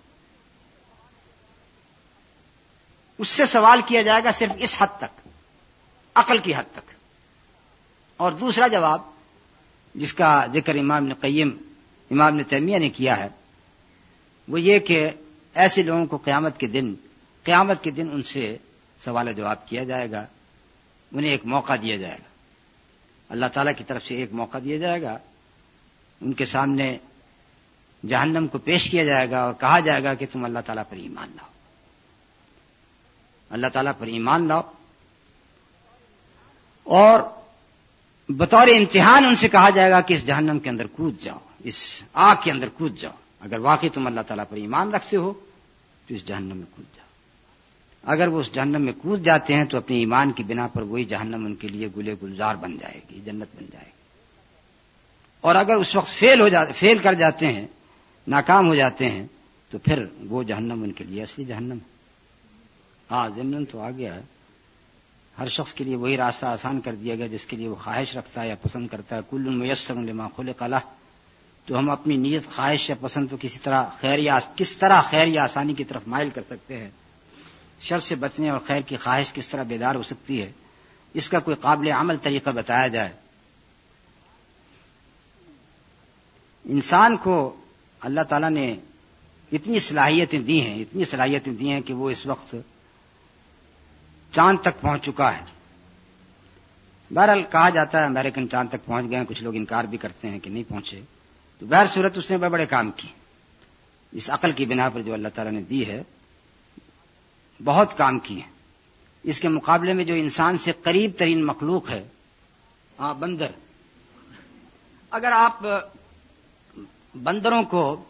اس سے سوال کیا جائے گا صرف اس حد تک، عقل کی حد تک۔ اور دوسرا جواب، جس کا ذکر امام نے قیم، امام نے تیمیہ نے کیا ہے، وہ یہ کہ ایسے لوگوں کو قیامت کے دن، قیامت کے دن ان سے سوال جواب کیا جائے گا، انہیں ایک موقع دیا جائے گا۔ اللہ تعالی کی طرف سے ایک موقع دیا جائے گا۔ ان کے سامنے جہنم کو پیش کیا جائے گا اور کہا جائے گا کہ تم اللہ تعالیٰ پر ایمان لاؤ۔ اللہ تعالیٰ پر ایمان لاؤ۔ اور بطور امتحان ان سے کہا جائے گا کہ اس جہنم کے اندر کود جاؤ، اس آگ کے اندر کود جاؤ۔ اگر واقعی تم اللہ تعالیٰ پر ایمان رکھتے ہو تو اس جہنم میں کود جاؤ۔ اگر وہ اس جہنم میں کود جاتے ہیں تو اپنی ایمان کی بنا پر وہی جہنم ان کے لیے گلے گلزار بن جائے گی، جنت بن جائے گی۔ اور اگر اس وقت فیل ہو جاتے فیل کر جاتے ہیں، ناکام ہو جاتے ہیں، تو پھر وہ جہنم ان کے لیے اصلی جہنم ہاں ضمن تو آ گیا ہے۔ ہر شخص کے لیے وہی راستہ آسان کر دیا گیا جس کے لیے وہ خواہش رکھتا ہے یا پسند کرتا ہے۔ کل میسر لما خل کلا تو ہم اپنی نیت، خواہش یا پسند تو کسی طرح خیر یا کس طرح خیر یا آسانی کی طرف مائل کر سکتے ہیں۔ شر سے بچنے اور خیر کی خواہش کس طرح بیدار ہو سکتی ہے، اس کا کوئی قابل عمل طریقہ بتایا جائے۔ انسان کو اللہ تعالیٰ نے اتنی صلاحیتیں دی ہیں، اتنی صلاحیتیں دی ہیں کہ وہ اس وقت چاند تک پہنچ چکا ہے۔ بہرحال کہا جاتا ہے امریکن چاند تک پہنچ گئے کچھ لوگ انکار بھی کرتے ہیں کہ نہیں پہنچے۔ تو بہر صورت اس نے بڑے بڑے کام کیے۔ اس عقل کی بنا پر جو اللہ تعالیٰ نے دی ہے، بہت کام کیے اس کے مقابلے میں جو انسان سے قریب ترین مخلوق ہے ہاں بندر، اگر آپ بندروں کو،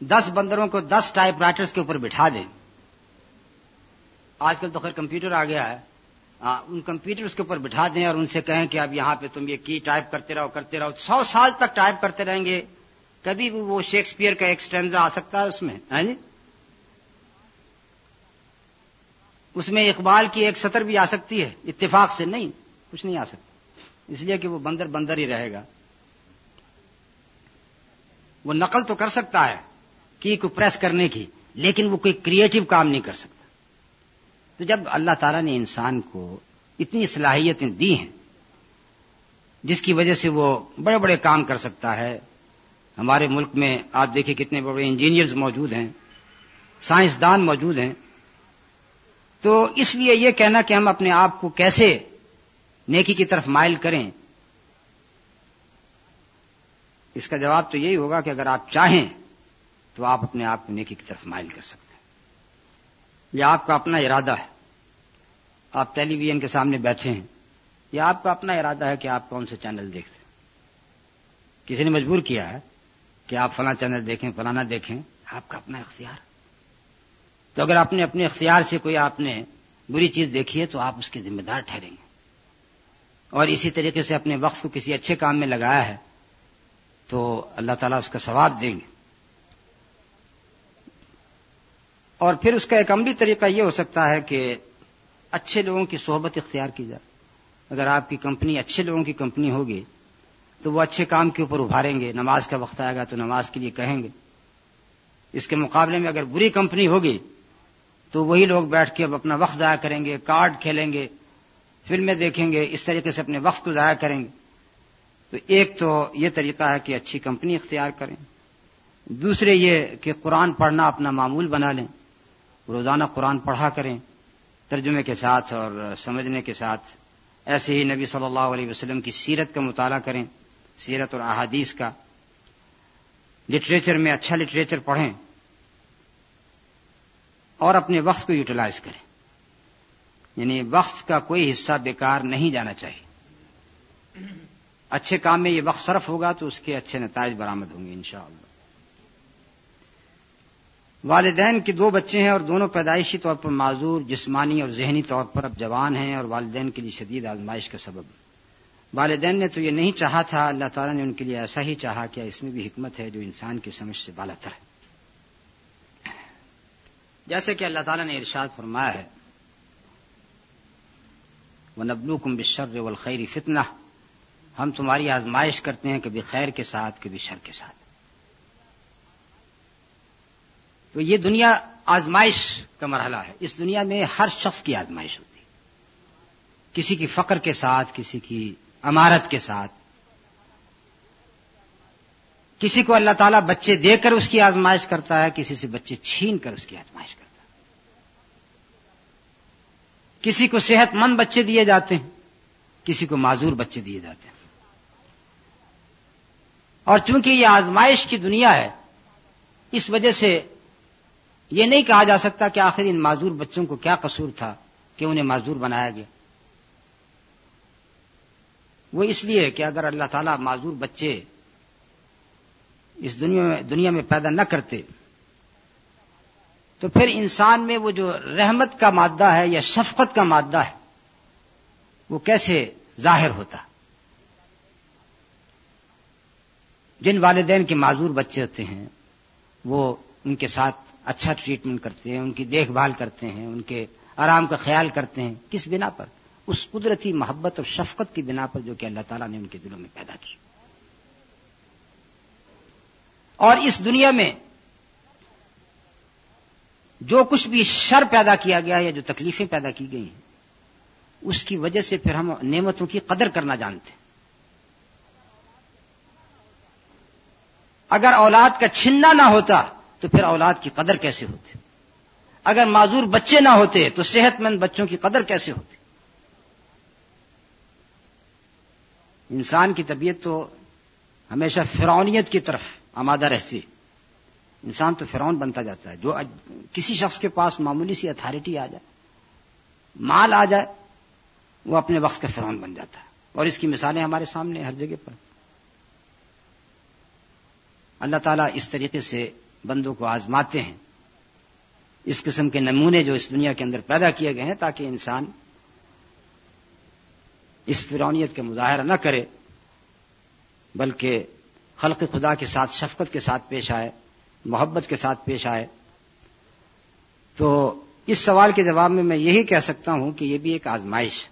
دس بندروں کو دس ٹائپ رائٹرز کے اوپر بٹھا دیں۔ آج کل تو خیر کمپیوٹر آ گیا ہے۔ ہاں، ان کمپیوٹر کے اوپر بٹھا دیں اور ان سے کہیں کہ اب یہاں پہ تم یہ کی ٹائپ کرتے رہو کرتے رہو۔ سو سال تک ٹائپ کرتے رہیں گے۔ کبھی بھی وہ شیکسپیئر کا ایکسٹینزا آ سکتا ہے اس میں ہاں جی؟ اس میں اقبال کی ایک سطر بھی آ سکتی ہے، اتفاق سے نہیں، کچھ نہیں آ سکتا۔ اس لیے کہ وہ بندر بندر ہی رہے گا۔ وہ نقل تو کر سکتا ہے کی کو پریس کرنے کی، لیکن وہ کوئی کریٹو کام نہیں کر سکتا۔ تو جب اللہ تعالیٰ نے انسان کو اتنی صلاحیتیں دی ہیں، جس کی وجہ سے وہ بڑے بڑے کام کر سکتا ہے، ہمارے ملک میں آپ دیکھیں کتنے بڑے انجینئرز موجود ہیں سائنسدان موجود ہیں۔ تو اس لیے یہ کہنا کہ ہم اپنے آپ کو کیسے نیکی کی طرف مائل کریں اس کا جواب تو یہی ہوگا کہ اگر آپ چاہیں تو آپ اپنے آپ کو نیکی کی طرف مائل کر سکتے یہ آپ کا اپنا ارادہ ہے، آپ ٹیلی ویژن کے سامنے بیٹھے ہیں یہ آپ کا اپنا ارادہ ہے کہ آپ کون سے چینل دیکھتے ہیں۔ کسی نے مجبور کیا ہے کہ آپ فلاں چینل دیکھیں، فلانا دیکھیں، آپ کا اپنا اختیار۔ تو اگر آپ نے اپنے اختیار سے کوئی آپ نے بری چیز دیکھی ہے تو آپ اس کے ذمہ دار ٹھہریں گے۔ اور اسی طریقے سے اپنے وقت کو کسی اچھے کام میں لگایا ہے تو اللہ تعالیٰ اس کا ثواب دیں گے۔ اور پھر اس کا ایک عملی طریقہ یہ ہو سکتا ہے کہ اچھے لوگوں کی صحبت اختیار کی جائے۔ اگر آپ کی کمپنی اچھے لوگوں کی کمپنی ہوگی تو وہ اچھے کام کے اوپر ابھاریں گے، نماز کا وقت آئے گا تو نماز کے لیے کہیں گے۔ اس کے مقابلے میں اگر بری کمپنی ہوگی تو وہی لوگ بیٹھ کے اب اپنا وقت ضائع کریں گے، کارڈ کھیلیں گے، فلمیں دیکھیں گے، اس طریقے سے اپنے وقت کو ضائع کریں گے۔ تو ایک تو یہ طریقہ ہے کہ اچھی کمپنی اختیار کریں۔ دوسرے یہ کہ قرآن پڑھنا اپنا معمول بنا لیں۔ روزانہ قرآن پڑھا کریں۔ ترجمے کے ساتھ اور سمجھنے کے ساتھ ایسے ہی نبی صلی اللہ علیہ وسلم کی سیرت کا مطالعہ کریں۔ سیرت اور احادیث کا۔ لٹریچر میں اچھا لٹریچر پڑھیں۔ اور اپنے وقت کو یوٹیلائز کریں۔ یعنی وقت کا کوئی حصہ بیکار نہیں جانا چاہیے۔ اچھے کام میں یہ وقت صرف ہوگا تو اس کے اچھے نتائج برآمد ہوں گے انشاءاللہ۔ والدین کے دو بچے ہیں اور دونوں پیدائشی طور پر معذور، جسمانی اور ذہنی طور پر اب جوان ہیں اور والدین کے لیے شدید آزمائش کا سبب۔ والدین نے تو یہ نہیں چاہا تھا، اللہ تعالیٰ نے ان کے لیے ایسا ہی چاہا کہ اس میں بھی حکمت ہے جو انسان کی سمجھ سے بالا تر ہے۔ جیسے کہ اللہ تعالیٰ نے ارشاد فرمایا ہے وہ نبلو کم بشر والخیر فتنہ ہم تمہاری آزمائش کرتے ہیں کبھی خیر کے ساتھ، کبھی شر کے ساتھ۔ تو یہ دنیا آزمائش کا مرحلہ ہے۔ اس دنیا میں ہر شخص کی آزمائش ہوتی ہے۔ کسی کی فقر کے ساتھ، کسی کی امارت کے ساتھ۔ کسی کو اللہ تعالیٰ بچے دے کر اس کی آزمائش کرتا ہے، کسی سے بچے چھین کر اس کی آزمائش کرتا ہے۔ کسی کو صحت مند بچے دیے جاتے ہیں، کسی کو معذور بچے دیے جاتے ہیں۔ اور چونکہ یہ آزمائش کی دنیا ہے، اس وجہ سے یہ نہیں کہا جا سکتا کہ آخر ان معذور بچوں کو کیا قصور تھا کہ انہیں معذور بنایا گیا۔ وہ اس لیے کہ اگر اللہ تعالیٰ معذور بچے اس دنیا میں دنیا میں پیدا نہ کرتے، تو پھر انسان میں وہ جو رحمت کا مادہ ہے یا شفقت کا مادہ ہے، وہ کیسے ظاہر ہوتا؟ ہے جن والدین کے معذور بچے ہوتے ہیں، وہ ان کے ساتھ اچھا ٹریٹمنٹ کرتے ہیں، ان کی دیکھ بھال کرتے ہیں، ان کے آرام کا خیال کرتے ہیں، کس بنا پر؟ اس قدرتی محبت اور شفقت کی بنا پر جو کہ اللہ تعالیٰ نے ان کے دلوں میں پیدا کی۔ اور اس دنیا میں جو کچھ بھی شر پیدا کیا گیا یا جو تکلیفیں پیدا کی گئی ہیں، اس کی وجہ سے پھر ہم نعمتوں کی قدر کرنا جانتے ہیں۔ اگر اولاد کا چھننا نہ ہوتا تو پھر اولاد کی قدر کیسے ہوتی؟ اگر معذور بچے نہ ہوتے تو صحت مند بچوں کی قدر کیسے ہوتی؟ انسان کی طبیعت تو ہمیشہ فرونیت کی طرف آمادہ رہتی انسان تو فرعون بنتا جاتا ہے۔ جو کسی شخص کے پاس معمولی سی اتھارٹی آ جائے، مال آ جائے، وہ اپنے وقت کا فرعون بن جاتا ہے۔ اور اس کی مثالیں ہمارے سامنے ہر جگہ پر۔ اللہ تعالیٰ اس طریقے سے بندوں کو آزماتے ہیں۔ اس قسم کے نمونے جو اس دنیا کے اندر پیدا کیے گئے ہیں تاکہ انسان اس فرونیت کا مظاہرہ نہ کرے، بلکہ خلق خدا کے ساتھ، شفقت کے ساتھ پیش آئے، محبت کے ساتھ پیش آئے۔ تو اس سوال کے جواب میں میں یہی کہہ سکتا ہوں کہ یہ بھی ایک آزمائش۔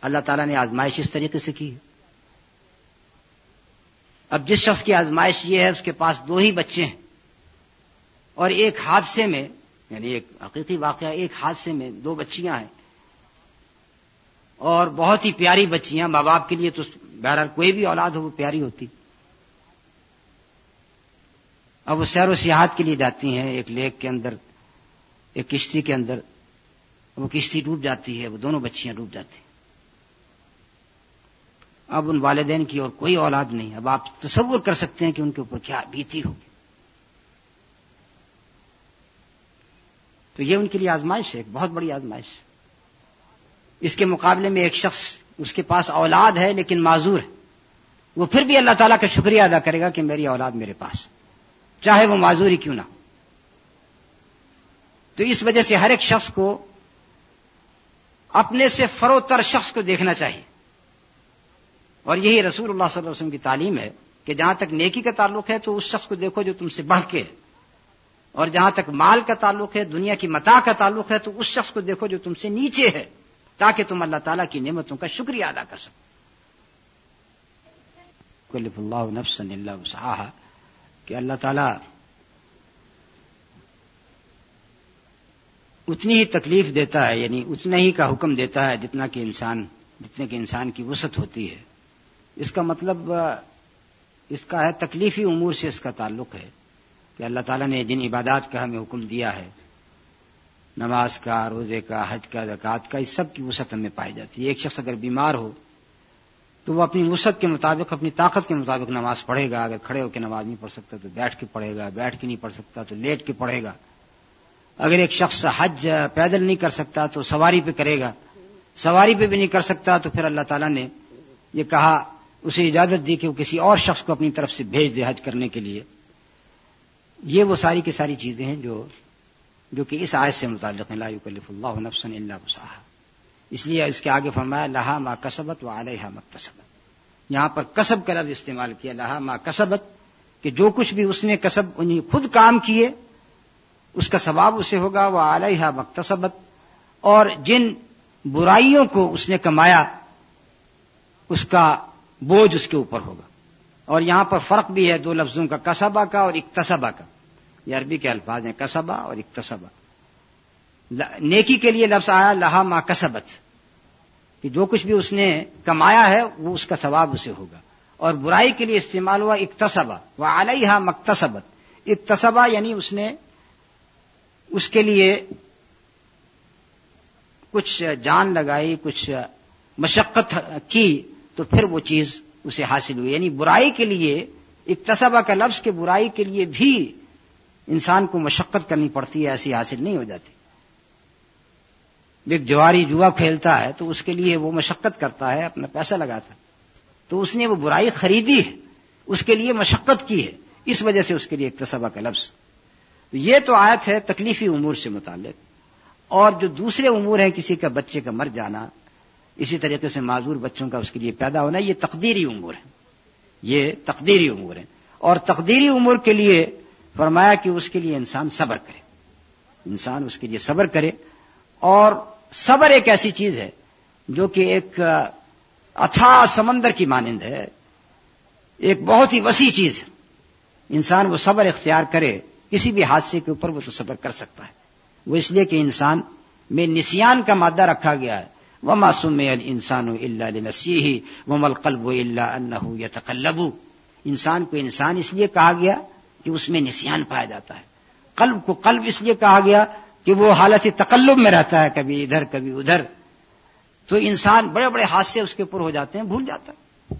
اللہ تعالیٰ نے آزمائش اس طریقے سے کی۔ ہے اب جس شخص کی آزمائش یہ ہے، اس کے پاس دو ہی بچے ہیں۔ اور ایک حادثے میں یعنی ایک حقیقی واقعہ، ایک حادثے میں دو بچیاں ہیں۔ اور بہت ہی پیاری بچیاں، ماں باپ کے لیے تو بہرحال کوئی بھی اولاد ہو، وہ پیاری ہوتی۔ اب وہ سیر و سیاحت کے لیے جاتی ہیں، ایک لیک کے اندر، ایک کشتی کے اندر۔ وہ کشتی ڈوب جاتی ہے، وہ دونوں بچیاں ڈوب جاتی ہیں۔ اب ان والدین کی اور کوئی اولاد نہیں۔ اب آپ تصور کر سکتے ہیں کہ ان کے اوپر کیا بیتی ہوگی۔ تو یہ ان کے لیے آزمائش ہے، ایک بہت بڑی آزمائش۔ اس کے مقابلے میں ایک شخص، اس کے پاس اولاد ہے لیکن معذور ہے۔ وہ پھر بھی اللہ تعالیٰ کا شکریہ ادا کرے گا کہ میری اولاد میرے پاس چاہے وہ معذور ہی کیوں نہ تو اس وجہ سے ہر ایک شخص کو اپنے سے فروتر شخص کو دیکھنا چاہیے۔ اور یہی رسول اللہ صلی اللہ علیہ وسلم کی تعلیم ہے کہ جہاں تک نیکی کا تعلق ہے تو اس شخص کو دیکھو جو تم سے بڑھ کے اور جہاں تک مال کا تعلق ہے، دنیا کی متا کا تعلق ہے، تو اس شخص کو دیکھو جو تم سے نیچے ہے، تاکہ تم اللہ تعالیٰ کی نعمتوں کا شکریہ ادا کر سکو۔ اللہ نفس اللہ کہ اللہ تعالیٰ اتنی ہی تکلیف دیتا ہے یعنی اتنا ہی کا حکم دیتا ہے جتنا کہ انسان، جتنے کہ انسان کی وسعت ہوتی ہے۔ اس کا مطلب اس کا ہے تکلیفی امور سے اس کا تعلق ہے کہ اللہ تعالیٰ نے جن عبادات کا ہمیں حکم دیا ہے، نماز کا، روزے کا، حج کا، زکوٰۃ کا، اس سب کی وسعت ہمیں پائی جاتی ہے۔ ایک شخص اگر بیمار ہو تو وہ اپنی وسعت کے مطابق، اپنی طاقت کے مطابق نماز پڑھے گا۔ اگر کھڑے ہو کے نماز نہیں پڑھ سکتا تو بیٹھ کے پڑھے گا، بیٹھ کے نہیں پڑھ سکتا تو لیٹ کے پڑھے گا۔ اگر ایک شخص حج پیدل نہیں کر سکتا تو سواری پہ کرے گا۔ سواری پہ بھی نہیں کر سکتا تو پھر اللہ تعالیٰ نے یہ کہا اسے اجازت دی کہ وہ کسی اور شخص کو اپنی طرف سے بھیج دے حج کرنے کے لیے۔ یہ وہ ساری کی ساری چیزیں ہیں جو جو کہ اس آیت سے متعلق لا یکلف اللہ نفسا الا وسعها اس لیے اس کے آگے فرمایا، لہا ما کسبت و علیہ مکتسبت یہاں پر کسب کا لفظ استعمال کیا، لہا ما کسبت، کہ جو کچھ بھی اس نے کسب انہیں خود کام کیے، اس کا ثواب اسے ہوگا۔ وہ علیہ مکتسبت اور جن برائیوں کو اس نے کمایا، اس کا بوجھ اس کے اوپر ہوگا۔ اور یہاں پر فرق بھی ہے دو لفظوں کا، کسبہ کا اور اقتصبہ کا۔ یہ عربی کے الفاظ ہیں، کسبہ اور اقتصبہ نیکی کے لیے لفظ آیا، لہا ما کسبت۔ کہ جو کچھ بھی اس نے کمایا ہے، وہ اس کا ثواب اسے ہوگا۔ اور برائی کے لیے استعمال ہوا اقتصبہ وہ علیہ مکتسبت اقتصبہ یعنی اس نے اس کے لیے کچھ جان لگائی، کچھ مشقت کی تو پھر وہ چیز اسے حاصل ہوئی۔ یعنی برائی کے لیے اقتصبہ کا لفظ کے برائی کے لیے بھی انسان کو مشقت کرنی پڑتی ہے، ایسی حاصل نہیں ہو جاتی۔ ایک جواری جوا کھیلتا ہے تو اس کے لیے وہ مشقت کرتا ہے، اپنا پیسہ لگاتا ہے۔ تو اس نے وہ برائی خریدی ہے، اس کے لیے مشقت کی ہے۔ اس وجہ سے اس کے لیے اقتصبہ کا لفظ۔ یہ تو آیت ہے تکلیفی امور سے متعلق۔ اور جو دوسرے امور ہیں، کسی کا بچے کا مر جانا اسی طریقے سے معذور بچوں کا اس کے لیے پیدا ہونا یہ تقدیری امور ہے یہ تقدیری امور ہے اور تقدیری امور کے لیے فرمایا کہ اس کے لیے انسان صبر کرے۔ انسان اس کے لیے صبر کرے۔ اور صبر ایک ایسی چیز ہے جو کہ ایک اتھا سمندر کی مانند ہے۔ ایک بہت ہی وسیع چیز ہے۔ انسان وہ صبر اختیار کرے، کسی بھی حادثے کے اوپر وہ تو صبر کر سکتا ہے۔ وہ اس لیے کہ انسان میں نسیان کا مادہ رکھا گیا ہے۔ وہ معصوم انسان اللہ نسی ہی وہ مل قلب اللہ اللہ یا انسان کو انسان اس لیے کہا گیا کہ اس میں نسیان پایا جاتا ہے۔ قلب کو قلب اس لیے کہا گیا کہ وہ حالت تقلب میں رہتا ہے، کبھی ادھر کبھی ادھر۔ تو انسان بڑے بڑے حادثے اس کے اوپر ہو جاتے ہیں، بھول جاتا ہے۔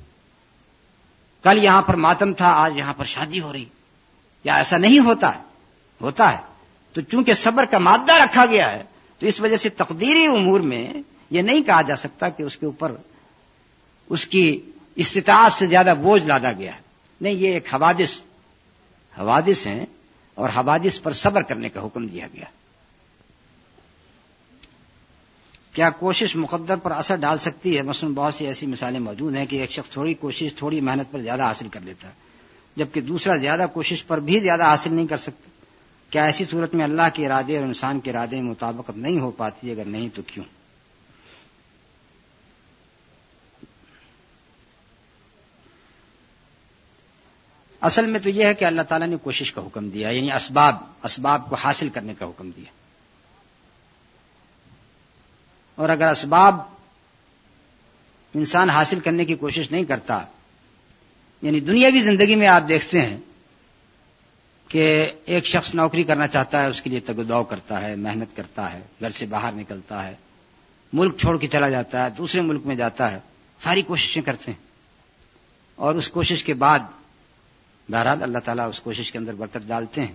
کل یہاں پر ماتم تھا، آج یہاں پر شادی ہو رہی۔ یا ایسا نہیں ہوتا ہے؟ ہوتا ہے۔ تو چونکہ صبر کا مادہ رکھا گیا ہے، تو اس وجہ سے تقدیری امور میں یہ نہیں کہا جا سکتا کہ اس کے اوپر اس کی استطاعت سے زیادہ بوجھ لادا گیا ہے۔ نہیں، یہ ایک حوادث حوادث ہیں اور حوادث پر صبر کرنے کا حکم دیا گیا۔ کیا کوشش مقدر پر اثر ڈال سکتی ہے؟ مثلاً بہت سی ایسی مثالیں موجود ہیں کہ ایک شخص تھوڑی کوشش، تھوڑی محنت پر زیادہ حاصل کر لیتا ہے، جبکہ دوسرا زیادہ کوشش پر بھی زیادہ حاصل نہیں کر سکتا۔ کیا ایسی صورت میں اللہ کے ارادے اور انسان کے ارادے میں مطابقت نہیں ہو پاتی؟ اگر نہیں تو کیوں؟ اصل میں تو یہ ہے کہ اللہ تعالیٰ نے کوشش کا حکم دیا یعنی اسباب اسباب کو حاصل کرنے کا حکم دیا اور اگر اسباب انسان حاصل کرنے کی کوشش نہیں کرتا یعنی دنیاوی زندگی میں آپ دیکھتے ہیں کہ ایک شخص نوکری کرنا چاہتا ہے، اس کے لیے تگداؤ کرتا ہے، محنت کرتا ہے، گھر سے باہر نکلتا ہے، ملک چھوڑ کے چلا جاتا ہے، دوسرے ملک میں جاتا ہے، ساری کوششیں کرتے ہیں۔ اور اس کوشش کے بعد بہرحال اللہ تعالیٰ اس کوشش کے اندر برکت ڈالتے ہیں۔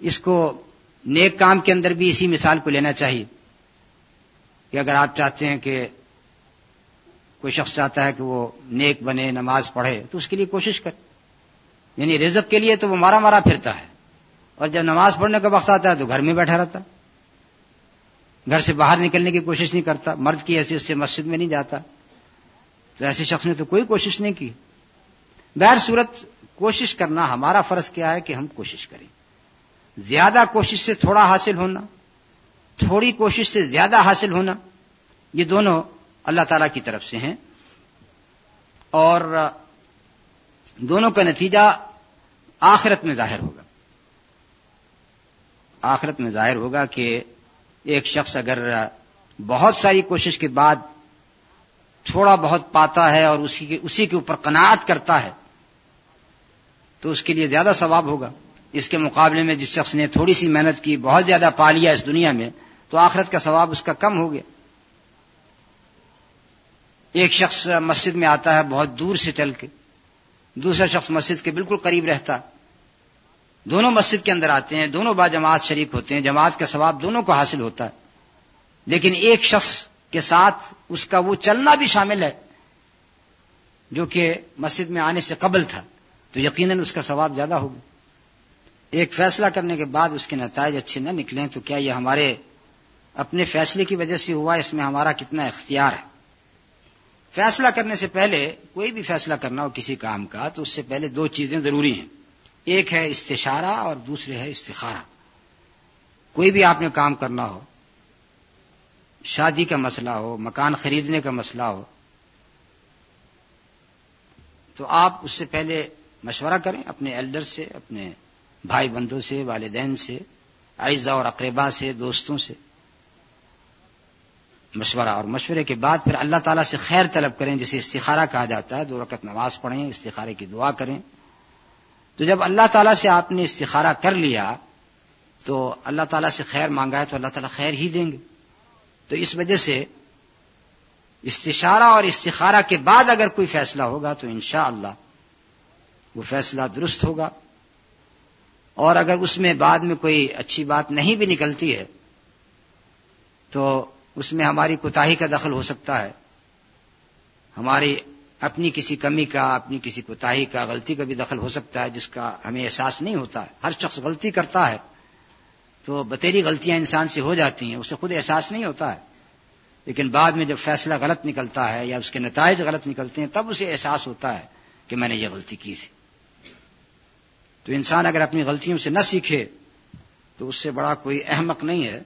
اس کو نیک کام کے اندر بھی اسی مثال کو لینا چاہیے کہ اگر آپ چاہتے ہیں کہ کوئی شخص چاہتا ہے کہ وہ نیک بنے، نماز پڑھے، تو اس کے لیے کوشش کرے یعنی رزق کے لیے تو وہ مارا مارا پھرتا ہے۔ اور جب نماز پڑھنے کا وقت آتا ہے تو گھر میں بیٹھا رہتا۔ گھر سے باہر نکلنے کی کوشش نہیں کرتا۔ مرد کی حیثیت سے مسجد میں نہیں جاتا۔ تو ایسے شخص نے تو کوئی کوشش نہیں کی۔ غیر صورت کوشش کرنا ہمارا فرض کیا ہے کہ ہم کوشش کریں۔ زیادہ کوشش سے تھوڑا حاصل ہونا، تھوڑی کوشش سے زیادہ حاصل ہونا، یہ دونوں اللہ تعالی کی طرف سے ہیں۔ اور دونوں کا نتیجہ آخرت میں ظاہر ہوگا۔ آخرت میں ظاہر ہوگا کہ ایک شخص اگر بہت ساری کوشش کے بعد تھوڑا بہت پاتا ہے اور اسی کے اسی کے اوپر قناعت کرتا ہے تو اس کے لیے زیادہ ثواب ہوگا۔ اس کے مقابلے میں جس شخص نے تھوڑی سی محنت کی، بہت زیادہ پا لیا اس دنیا میں، تو آخرت کا ثواب اس کا کم ہو گیا۔ ایک شخص مسجد میں آتا ہے بہت دور سے چل کے، دوسرا شخص مسجد کے بالکل قریب رہتا۔ ہے دونوں مسجد کے اندر آتے ہیں، دونوں با جماعت شریک ہوتے ہیں، جماعت کا ثواب دونوں کو حاصل ہوتا ہے۔ لیکن ایک شخص کے ساتھ اس کا وہ چلنا بھی شامل ہے، جو کہ مسجد میں آنے سے قبل تھا۔ تو یقیناً اس کا ثواب زیادہ ہوگا۔ ایک فیصلہ کرنے کے بعد اس کے نتائج اچھے نہ نکلیں تو کیا یہ ہمارے اپنے فیصلے کی وجہ سے ہوا اس میں ہمارا کتنا اختیار ہے؟ فیصلہ کرنے سے پہلے کوئی بھی فیصلہ کرنا ہو کسی کام کا تو اس سے پہلے دو چیزیں ضروری ہیں۔ ایک ہے استشارہ اور دوسرے ہے استخارہ۔ کوئی بھی آپ نے کام کرنا ہو، شادی کا مسئلہ ہو، مکان خریدنے کا مسئلہ ہو، تو آپ اس سے پہلے مشورہ کریں اپنے ایلڈر سے، اپنے بھائی بندوں سے، والدین سے عائزہ اور اقربا سے، دوستوں سے۔ مشورہ اور مشورے کے بعد پھر اللہ تعالیٰ سے خیر طلب کریں، جسے استخارہ کہا جاتا ہے۔ دو رکعت نماز پڑھیں، استخارے کی دعا کریں۔ تو جب اللہ تعالیٰ سے آپ نے استخارہ کر لیا، تو اللہ تعالیٰ سے خیر مانگا ہے تو اللہ تعالیٰ خیر ہی دیں گے۔ تو اس وجہ سے استشارہ اور استخارہ کے بعد اگر کوئی فیصلہ ہوگا تو انشاءاللہ اللہ وہ فیصلہ درست ہوگا۔ اور اگر اس میں بعد میں کوئی اچھی بات نہیں بھی نکلتی ہے، تو اس میں ہماری کوتاہی کا دخل ہو سکتا ہے۔ ہماری اپنی کسی کمی کا، اپنی کسی کوتاہی کا، غلطی کا بھی دخل ہو سکتا ہے، جس کا ہمیں احساس نہیں ہوتا۔ ہے ہر شخص غلطی کرتا ہے، تو بتیری غلطیاں انسان سے ہو جاتی ہیں، اسے خود احساس نہیں ہوتا ہے۔ لیکن بعد میں جب فیصلہ غلط نکلتا ہے یا اس کے نتائج غلط نکلتے ہیں، تب اسے احساس ہوتا ہے کہ میں نے یہ غلطی کی تھی۔ تو انسان اگر اپنی غلطیوں سے نہ سیکھے، تو اس سے بڑا کوئی احمق نہیں ہے۔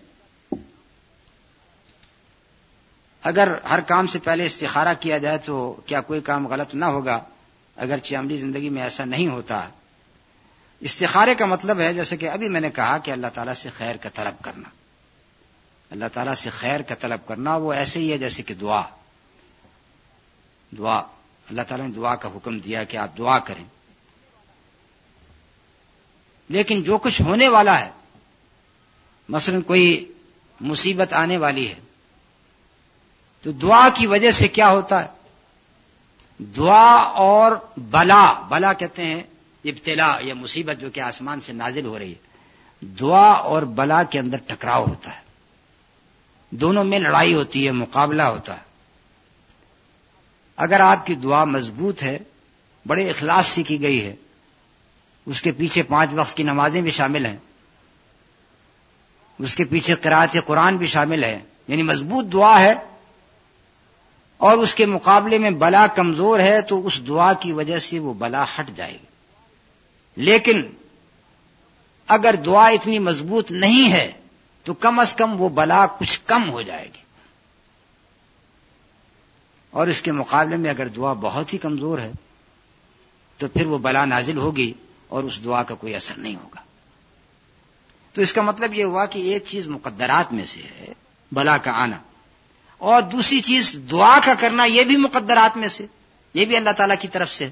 اگر ہر کام سے پہلے استخارہ کیا جائے تو کیا کوئی کام غلط نہ ہوگا؟ اگر عملی زندگی میں ایسا نہیں ہوتا۔ استخارے کا مطلب ہے جیسے کہ ابھی میں نے کہا کہ اللہ تعالیٰ سے خیر کا طلب کرنا۔ اللہ تعالیٰ سے خیر کا طلب کرنا وہ ایسے ہی ہے جیسے کہ دعا۔ دعا۔ اللہ تعالیٰ نے دعا کا حکم دیا کہ آپ دعا کریں۔ لیکن جو کچھ ہونے والا ہے، مثلا کوئی مصیبت آنے والی ہے، تو دعا کی وجہ سے کیا ہوتا ہے؟ دعا اور بلا بلا کہتے ہیں، ابتلا یا مصیبت جو کہ آسمان سے نازل ہو رہی ہے، دعا اور بلا کے اندر ٹکراؤ ہوتا ہے۔ دونوں میں لڑائی ہوتی ہے، مقابلہ ہوتا ہے۔ اگر آپ کی دعا مضبوط ہے، بڑے اخلاص سے کی گئی ہے اس کے پیچھے پانچ وقت کی نمازیں بھی شامل ہیں۔ اس کے پیچھے قرآت قرآن بھی شامل ہے یعنی مضبوط دعا ہے۔ اور اس کے مقابلے میں بلا کمزور ہے تو اس دعا کی وجہ سے وہ بلا ہٹ جائے گی۔ لیکن اگر دعا اتنی مضبوط نہیں ہے تو کم از کم وہ بلا کچھ کم ہو جائے گی۔ اور اس کے مقابلے میں اگر دعا بہت ہی کمزور ہے تو پھر وہ بلا نازل ہوگی۔ اور اس دعا کا کوئی اثر نہیں ہوگا۔ تو اس کا مطلب یہ ہوا کہ ایک چیز مقدرات میں سے ہے، بلا کا آنا۔ اور دوسری چیز دعا کا کرنا یہ بھی مقدرات میں سے، یہ بھی اللہ تعالی کی طرف سے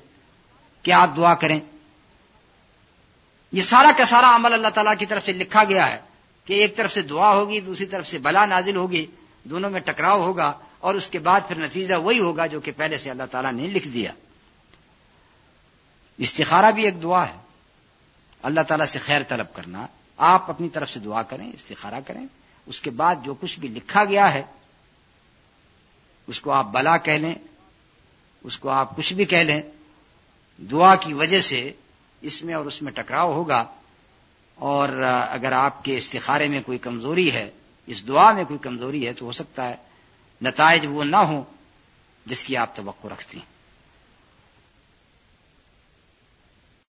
کہ آپ دعا کریں۔ یہ سارا کا سارا عمل اللہ تعالیٰ کی طرف سے لکھا گیا ہے کہ ایک طرف سے دعا ہوگی، دوسری طرف سے بلا نازل ہوگی، دونوں میں ٹکراؤ ہوگا اور اس کے بعد پھر نتیجہ وہی ہوگا جو کہ پہلے سے اللہ تعالیٰ نے لکھ دیا۔ استخارہ بھی ایک دعا ہے۔ اللہ تعالیٰ سے خیر طلب کرنا، آپ اپنی طرف سے دعا کریں، استخارہ کریں، اس کے بعد جو کچھ بھی لکھا گیا ہے، اس کو آپ بلا کہہ لیں، اس کو آپ کچھ بھی کہہ لیں، دعا کی وجہ سے اس میں اور اس میں ٹکراؤ ہوگا۔ اور اگر آپ کے استخارے میں کوئی کمزوری ہے، اس دعا میں کوئی کمزوری ہے، تو ہو سکتا ہے نتائج وہ نہ ہوں جس کی آپ توقع رکھتی ہیں۔